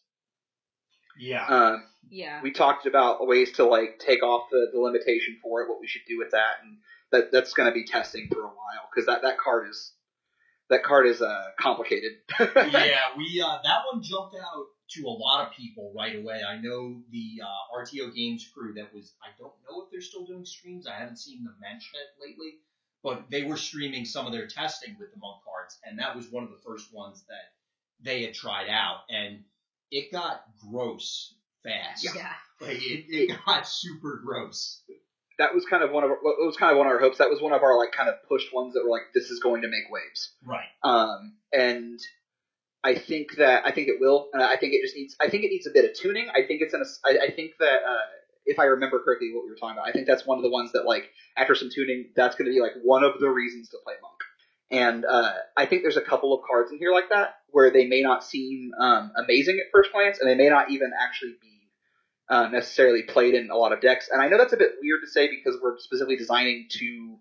Yeah. Um, Yeah. we talked about ways to like take off the, the limitation for it, what we should do with that, and that that's going to be testing for a while because that that card is that card is uh complicated. yeah, we uh, that one jumped out to a lot of people right away. I know the uh, RTO Games crew that was. I don't know if they're still doing streams. I haven't seen them mention it lately, but they were streaming some of their testing with the monk cards, and that was one of the first ones that they had tried out, and it got gross fast. Yeah. Like it, it got super gross. That was kind of one of our, was kind of one of our hopes. That was one of our like kind of pushed ones that were like, this is going to make waves. Right. Um, and I think that I think it will. And I think it just needs. I think it needs a bit of tuning. I think it's in a. I, I think that uh, if I remember correctly, what we were talking about, I think that's one of the ones that like after some tuning, that's going to be like one of the reasons to play monk. And uh, I think there's a couple of cards in here like that where they may not seem um, amazing at first glance, and they may not even actually be uh, necessarily played in a lot of decks. And I know that's a bit weird to say because we're specifically designing to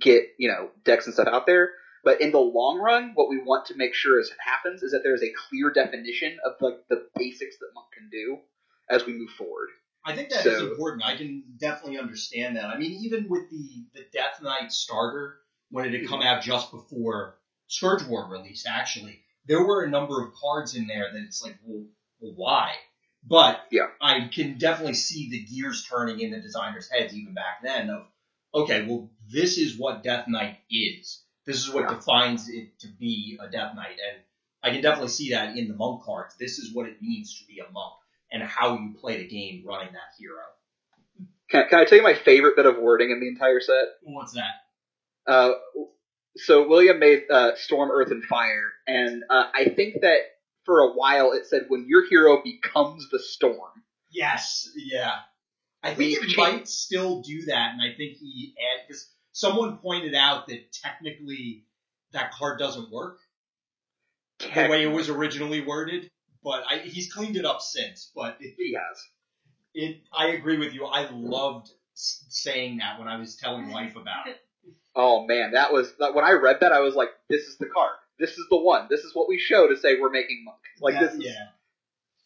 get you know decks and stuff out there. But in the long run, what we want to make sure is happens is that there is a clear definition of like the basics that Monk can do as we move forward. I think that is So- important. I can definitely understand that. I mean, even with the the Death Knight starter, when it had come out just before Scourge War released, actually, there were a number of cards in there that it's like, well, well why? But Yeah. I can definitely see the gears turning in the designers' heads even back then of, okay, well, this is what Death Knight is. This is what Yeah. defines it to be a Death Knight. And I can definitely see that in the monk cards. This is what it means to be a monk and how you play the game running that hero. Can, can I tell you my favorite bit of wording in the entire set? What's that? Uh, so William made uh, Storm, Earth, and Fire, and uh, I think that for a while it said when your hero becomes the storm. Yes, yeah. I think it might still do that, and I think he because someone pointed out that technically that card doesn't work the way it was originally worded. But I, he's cleaned it up since. But it, He has. it, I agree with you. I loved saying that when I was telling wife about it. Oh man, that was that, when I read that I was like, this is the card. This is the one. This is what we show to say we're making monk. Like That- this is. yeah,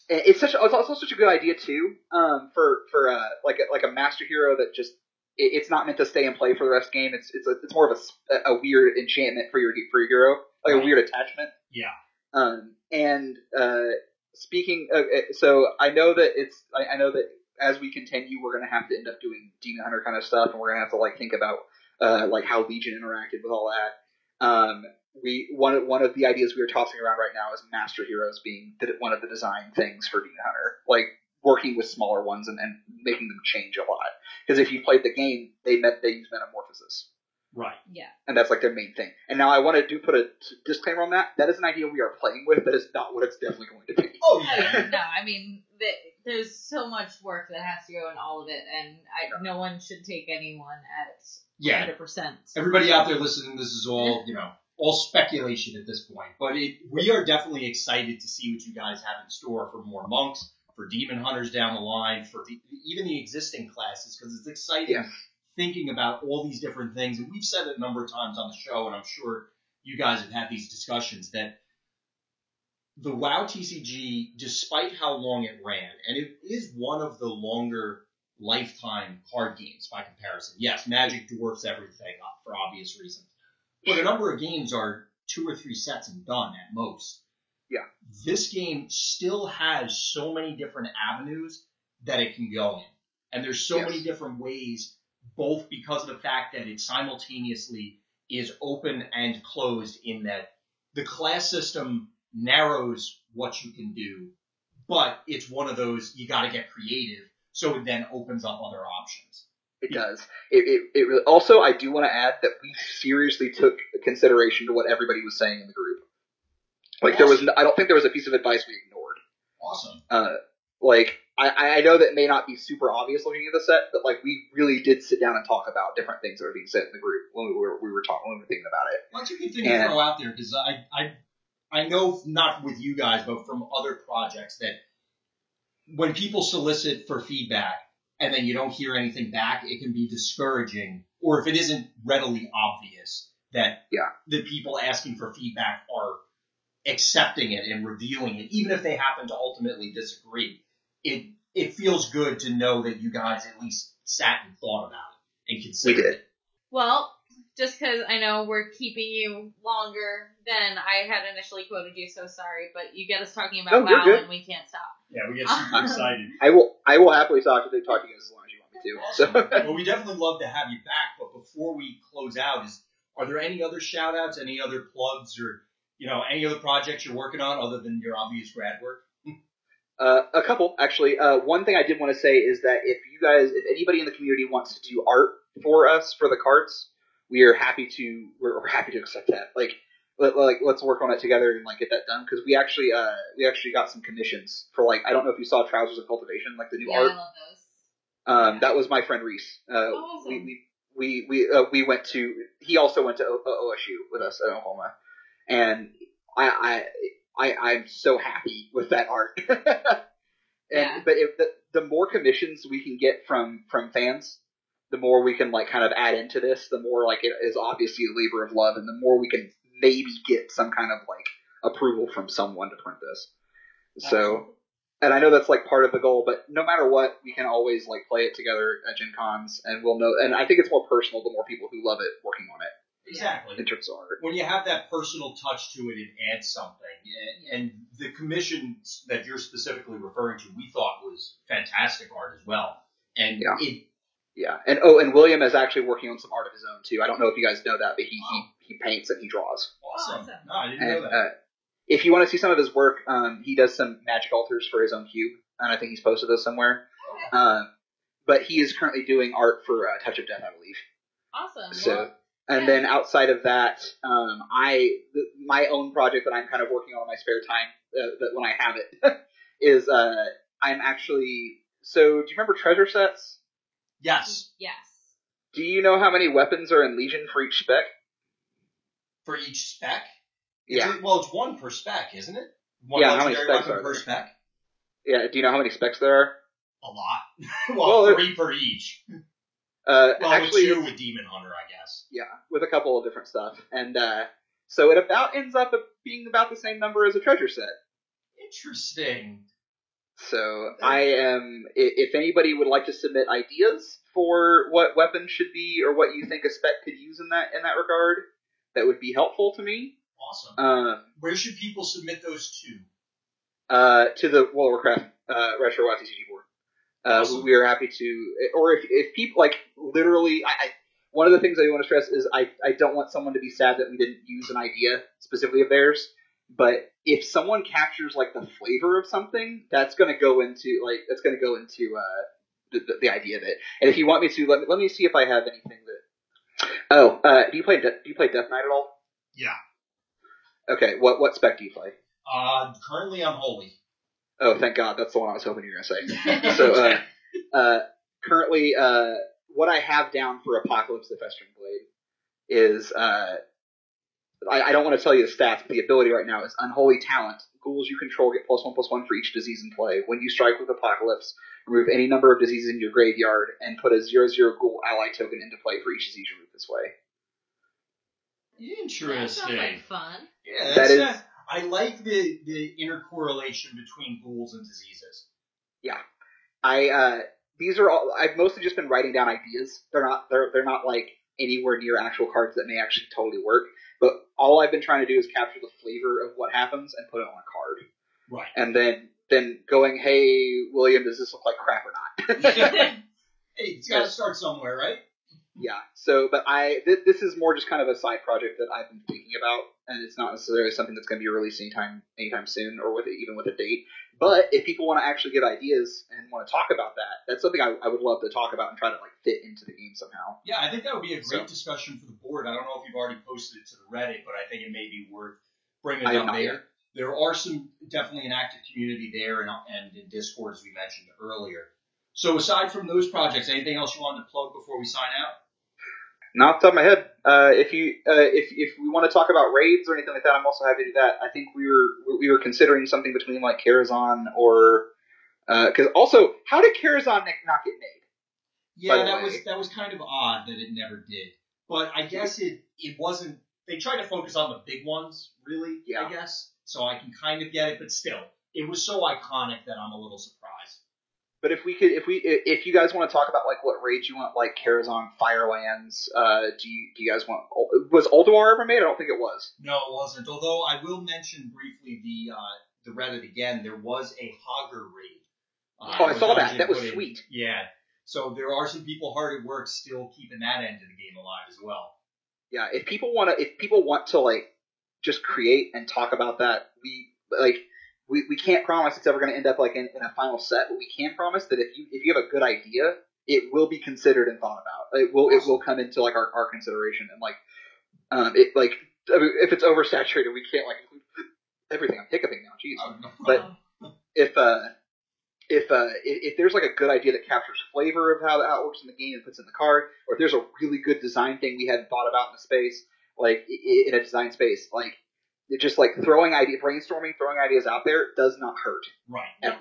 It's such. It's also such a good idea too. Um, for for uh like a, like a master hero that just. It, it's not meant to stay and play for the rest of the game. It's it's a, it's more of a, a weird enchantment for your for your hero, like Right. a weird attachment. yeah. Um, and uh, speaking, of, uh, so I know that it's, I, I know that as we continue, we're going to have to end up doing Demon Hunter kind of stuff, and we're going to have to like think about uh, like how Legion interacted with all that. Um, we one of- one of the ideas we are tossing around right now is Master Heroes being the, one of the design things for Demon Hunter, like working with smaller ones and, and making them change a lot. Because if you played the game, they met they use metamorphosis Right. Yeah. and that's like their main thing. And now I want to do put a disclaimer on that. That is an idea we are playing with. That is not what it's definitely going to be. Oh yeah. yeah, no, I mean, the, there's so much work that has to go in all of it, and I, no one should take anyone at Yeah. 100%. everybody out there listening, this is all you know, all speculation at this point. But it, we are definitely excited to see what you guys have in store for more monks, for demon hunters down the line, for the, even the existing classes, because it's exciting Yeah. thinking about all these different things. And we've said it a number of times on the show, and I'm sure you guys have had these discussions that the WoW TCG, despite how long it ran, and it is one of the longer lifetime card games by comparison. Yes, Magic dwarfs everything uh, for obvious reasons, but a number of games are two or three sets and done at most. Yeah. This game still has so many different avenues that it can go in, and there's so Yes. many different ways, both because of the fact that it simultaneously is open and closed in that the class system narrows what you can do, but it's one of those you got to get creative, so it then opens up other options. It does. It, it, it really, also, I do want to add that we seriously took consideration to what everybody was saying in the group. Like there was, no, I don't think there was a piece of advice we ignored. Awesome. Uh, like I, I know that may not be super obvious looking at the set, but like we really did sit down and talk about different things that were being said in the group when we were we were talking when we were thinking about it. What's a good thing And- to throw out there? Because I, I, I know not with you guys, but from other projects that when people solicit for feedback and then you don't hear anything back, it can be discouraging. Or if it isn't readily obvious that Yeah. the people asking for feedback are accepting it and reviewing it, even if they happen to ultimately disagree, it it feels good to know that you guys at least sat and thought about it and We considered did. it. Well, just because I know we're keeping you longer than I had initially quoted you, so sorry, but you get us talking about No, WoW good. and we can't stop. Yeah, we get super excited. I will I will happily talk to talk to you guys as long as you want me to. Awesome. So well, we definitely love to have you back. But before we close out, is are there any other shout outs, any other plugs, or you know, any other projects you're working on other than your obvious grad work? Uh, a couple, actually. Uh, one thing I did want to say is that if you guys, if anybody in the community wants to do art for us for the carts, we are happy to. We're, we're happy to accept that. Like, let, like let's work on it together and like get that done because we actually, uh, we actually got some commissions for like I don't know if you saw Trousers of Cultivation, like the new yeah, art. I love those. Um, that was my friend Reese. Uh, Awesome. we, we we we uh, we went to. He also went to o- OSU with us at Oklahoma, and I I, I I'm so happy with that art. and Yeah. but if the the more commissions we can get from from fans, the more we can like kind of add into this. The more like it is obviously a labor of love, and the more we can maybe get some kind of like approval from someone to print this. So and I know that's like part of the goal, but no matter what, we can always like play it together at Gen Cons, and we'll know. And I think it's more personal the more people who love it working on it Exactly. in terms of art. when you have that personal touch to it, it adds something. And, and the commission that you're specifically referring to, we thought was fantastic art as well. And Yeah. it, Yeah, and oh, and William is actually working on some art of his own too. I don't know if you guys know that, but he he, he paints and he draws. awesome. Awesome. No, I didn't know that. uh, if you want to see some of his work, um, he does some magic alters for his own cube, and I think he's posted those somewhere. Um, but he is currently doing art for uh, Touch of Death, I believe. Awesome. So, Well, and yeah. then outside of that, um, I th- my own project that I'm kind of working on in my spare time, uh, that when I have it, is uh, I'm actually. So, do you remember treasure sets? Yes, yes. Do you know how many weapons are in Legion for each spec? for each spec. Yeah, Is it- well, it's one per spec, isn't it? One Yeah, how many specs weapon are per there? spec? yeah. Do you know how many specs there are? A lot. well, Well, three per each. Uh, Well, actually, with two with Demon Hunter, I guess. yeah, with a couple of different stuff, and uh, so it about ends up being about the same number as a treasure set. Interesting. So I am. If anybody would like to submit ideas for what weapons should be, or what you think a spec could use in that in that regard, that would be helpful to me. Awesome. Um, Where should people submit those to? uh, to the World of Warcraft uh, Retro WoW board. Uh, Awesome. we are happy to, or if, if people like literally, I, I one of the things I want to stress is I, I don't want someone to be sad that we didn't use an idea specifically of theirs. But if someone captures like the flavor of something, that's going to go into like that's going to go into uh, the, the, the idea of it. And if you want me to, let me let me see if I have anything that. Oh, uh, do you play De- do you play Death Knight at all? Yeah. Okay, what what spec do you play? Uh, currently I'm holy. Oh, thank God, that's the one I was hoping you were going to say. So, uh, uh, currently, uh, what I have down for Apocalypse the Festering Blade is, uh, I, I don't want to tell you the stats, but the ability right now is Unholy Talent. Ghouls you control get plus one plus one for each disease in play. When you strike with Apocalypse, remove any number of diseases in your graveyard and put a zero zero ghoul ally token into play for each disease you remove this way. That Interesting. sounds like fun. Yeah, That that's is- not- I like the the intercorrelation between ghouls and diseases. Yeah, I uh, these are all I've mostly just been writing down ideas. They're not they're they're not like anywhere near actual cards that may actually totally work. But all I've been trying to do is capture the flavor of what happens and put it on a card, Right. and then then going, hey William, does this look like crap or not? hey, it's got to start somewhere, right? yeah. So, but I th- this is more just kind of a side project that I've been thinking about, and it's not necessarily something that's going to be released anytime anytime soon or with even with a date. But if people want to actually give ideas and want to talk about that, that's something I, I would love to talk about and try to like fit into the game somehow. Yeah, I think that would be a great So- discussion for the board. I don't know if you've already posted it to the Reddit, but I think it may be worth bringing it up there. yet. There are some definitely an active community there and, and in Discord as we mentioned earlier. So aside from those projects, anything else you wanted to plug before we sign out? Not off the top of my head. Uh, if you uh, if if we want to talk about raids or anything like that, I'm also happy to do that. I think we were we were considering something between like Karazhan or because also how did Karazhan not get made? Yeah, that way. was that was kind of odd that it never did. But I guess it it wasn't. They tried to focus on the big ones, really. Yeah. I guess so. I can kind of get it, but still, it was so iconic that I'm a little surprised. But if we could, if we, if you guys want to talk about like what raids you want, like Karazhan, Firelands, uh, do you do you guys want? Was Ulduar ever made? I don't think it was. No, it wasn't. Although I will mention briefly the uh, the Reddit again. There was a Hogger raid. Uh, Oh, I saw that. That was in. sweet. Yeah. So there are some people hard at work still keeping that end of the game alive as well. Yeah, if people want to, if people want to like just create and talk about that, we like we, we can't promise it's ever going to end up like in, in a final set, but we can promise that if you if you have a good idea, it will be considered and thought about. It will it will come into like our, our consideration and like um it like I mean, if it's oversaturated, we can't like include everything. I'm hiccuping now, jeez. Oh, But- if uh if uh, if, if there's like a good idea that captures flavor of how, how it works in the game and puts in the card, or if there's a really good design thing we hadn't thought about in the space, like in a design space, like just like throwing idea, brainstorming, throwing ideas out there does not hurt. Right. Yeah.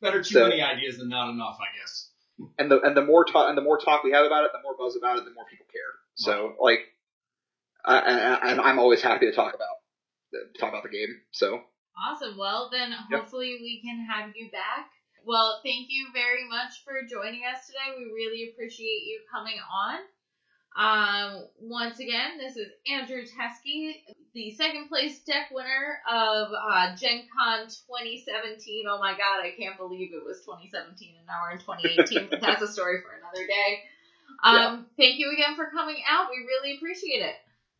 Better too So- many ideas than not enough, I guess. And the and the more talk and the more talk we have about it, the more buzz about it, the more people care. So like, I, I, I'm- I'm always happy to talk about talk about the game. So Awesome. Well, then Yep. hopefully we can have you back. Well, thank you very much for joining us today. We really appreciate you coming on. Um, once again, this is Andrew Teskey, the second place deck winner of uh, Gen Con 2017. Oh my god, I can't believe it was 2017 and now we're in 2018, but that's a story for another day. Um, Thank you again for coming out. We really appreciate it.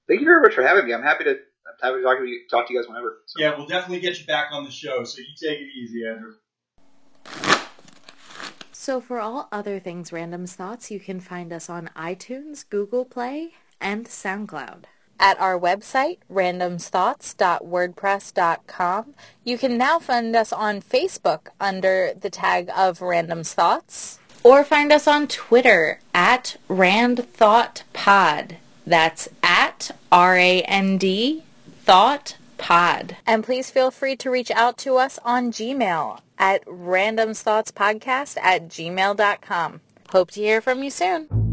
thank you very much for having me. I'm happy to I'm happy to talk to you, talk to you guys whenever. So. Yeah, we'll definitely get you back on the show, so you take it easy, Andrew. So for all other things Random's Thoughts, you can find us on iTunes, Google Play, and SoundCloud. At our website, randomsthoughts.wordpress.com, you can now find us on Facebook under the tag of Random's Thoughts, or find us on Twitter at RandThoughtPod. That's at R-A-N-D Thought Pod. And please feel free to reach out to us on Gmail at randomsthoughtspodcast at gmail.com. Hope to hear from you soon.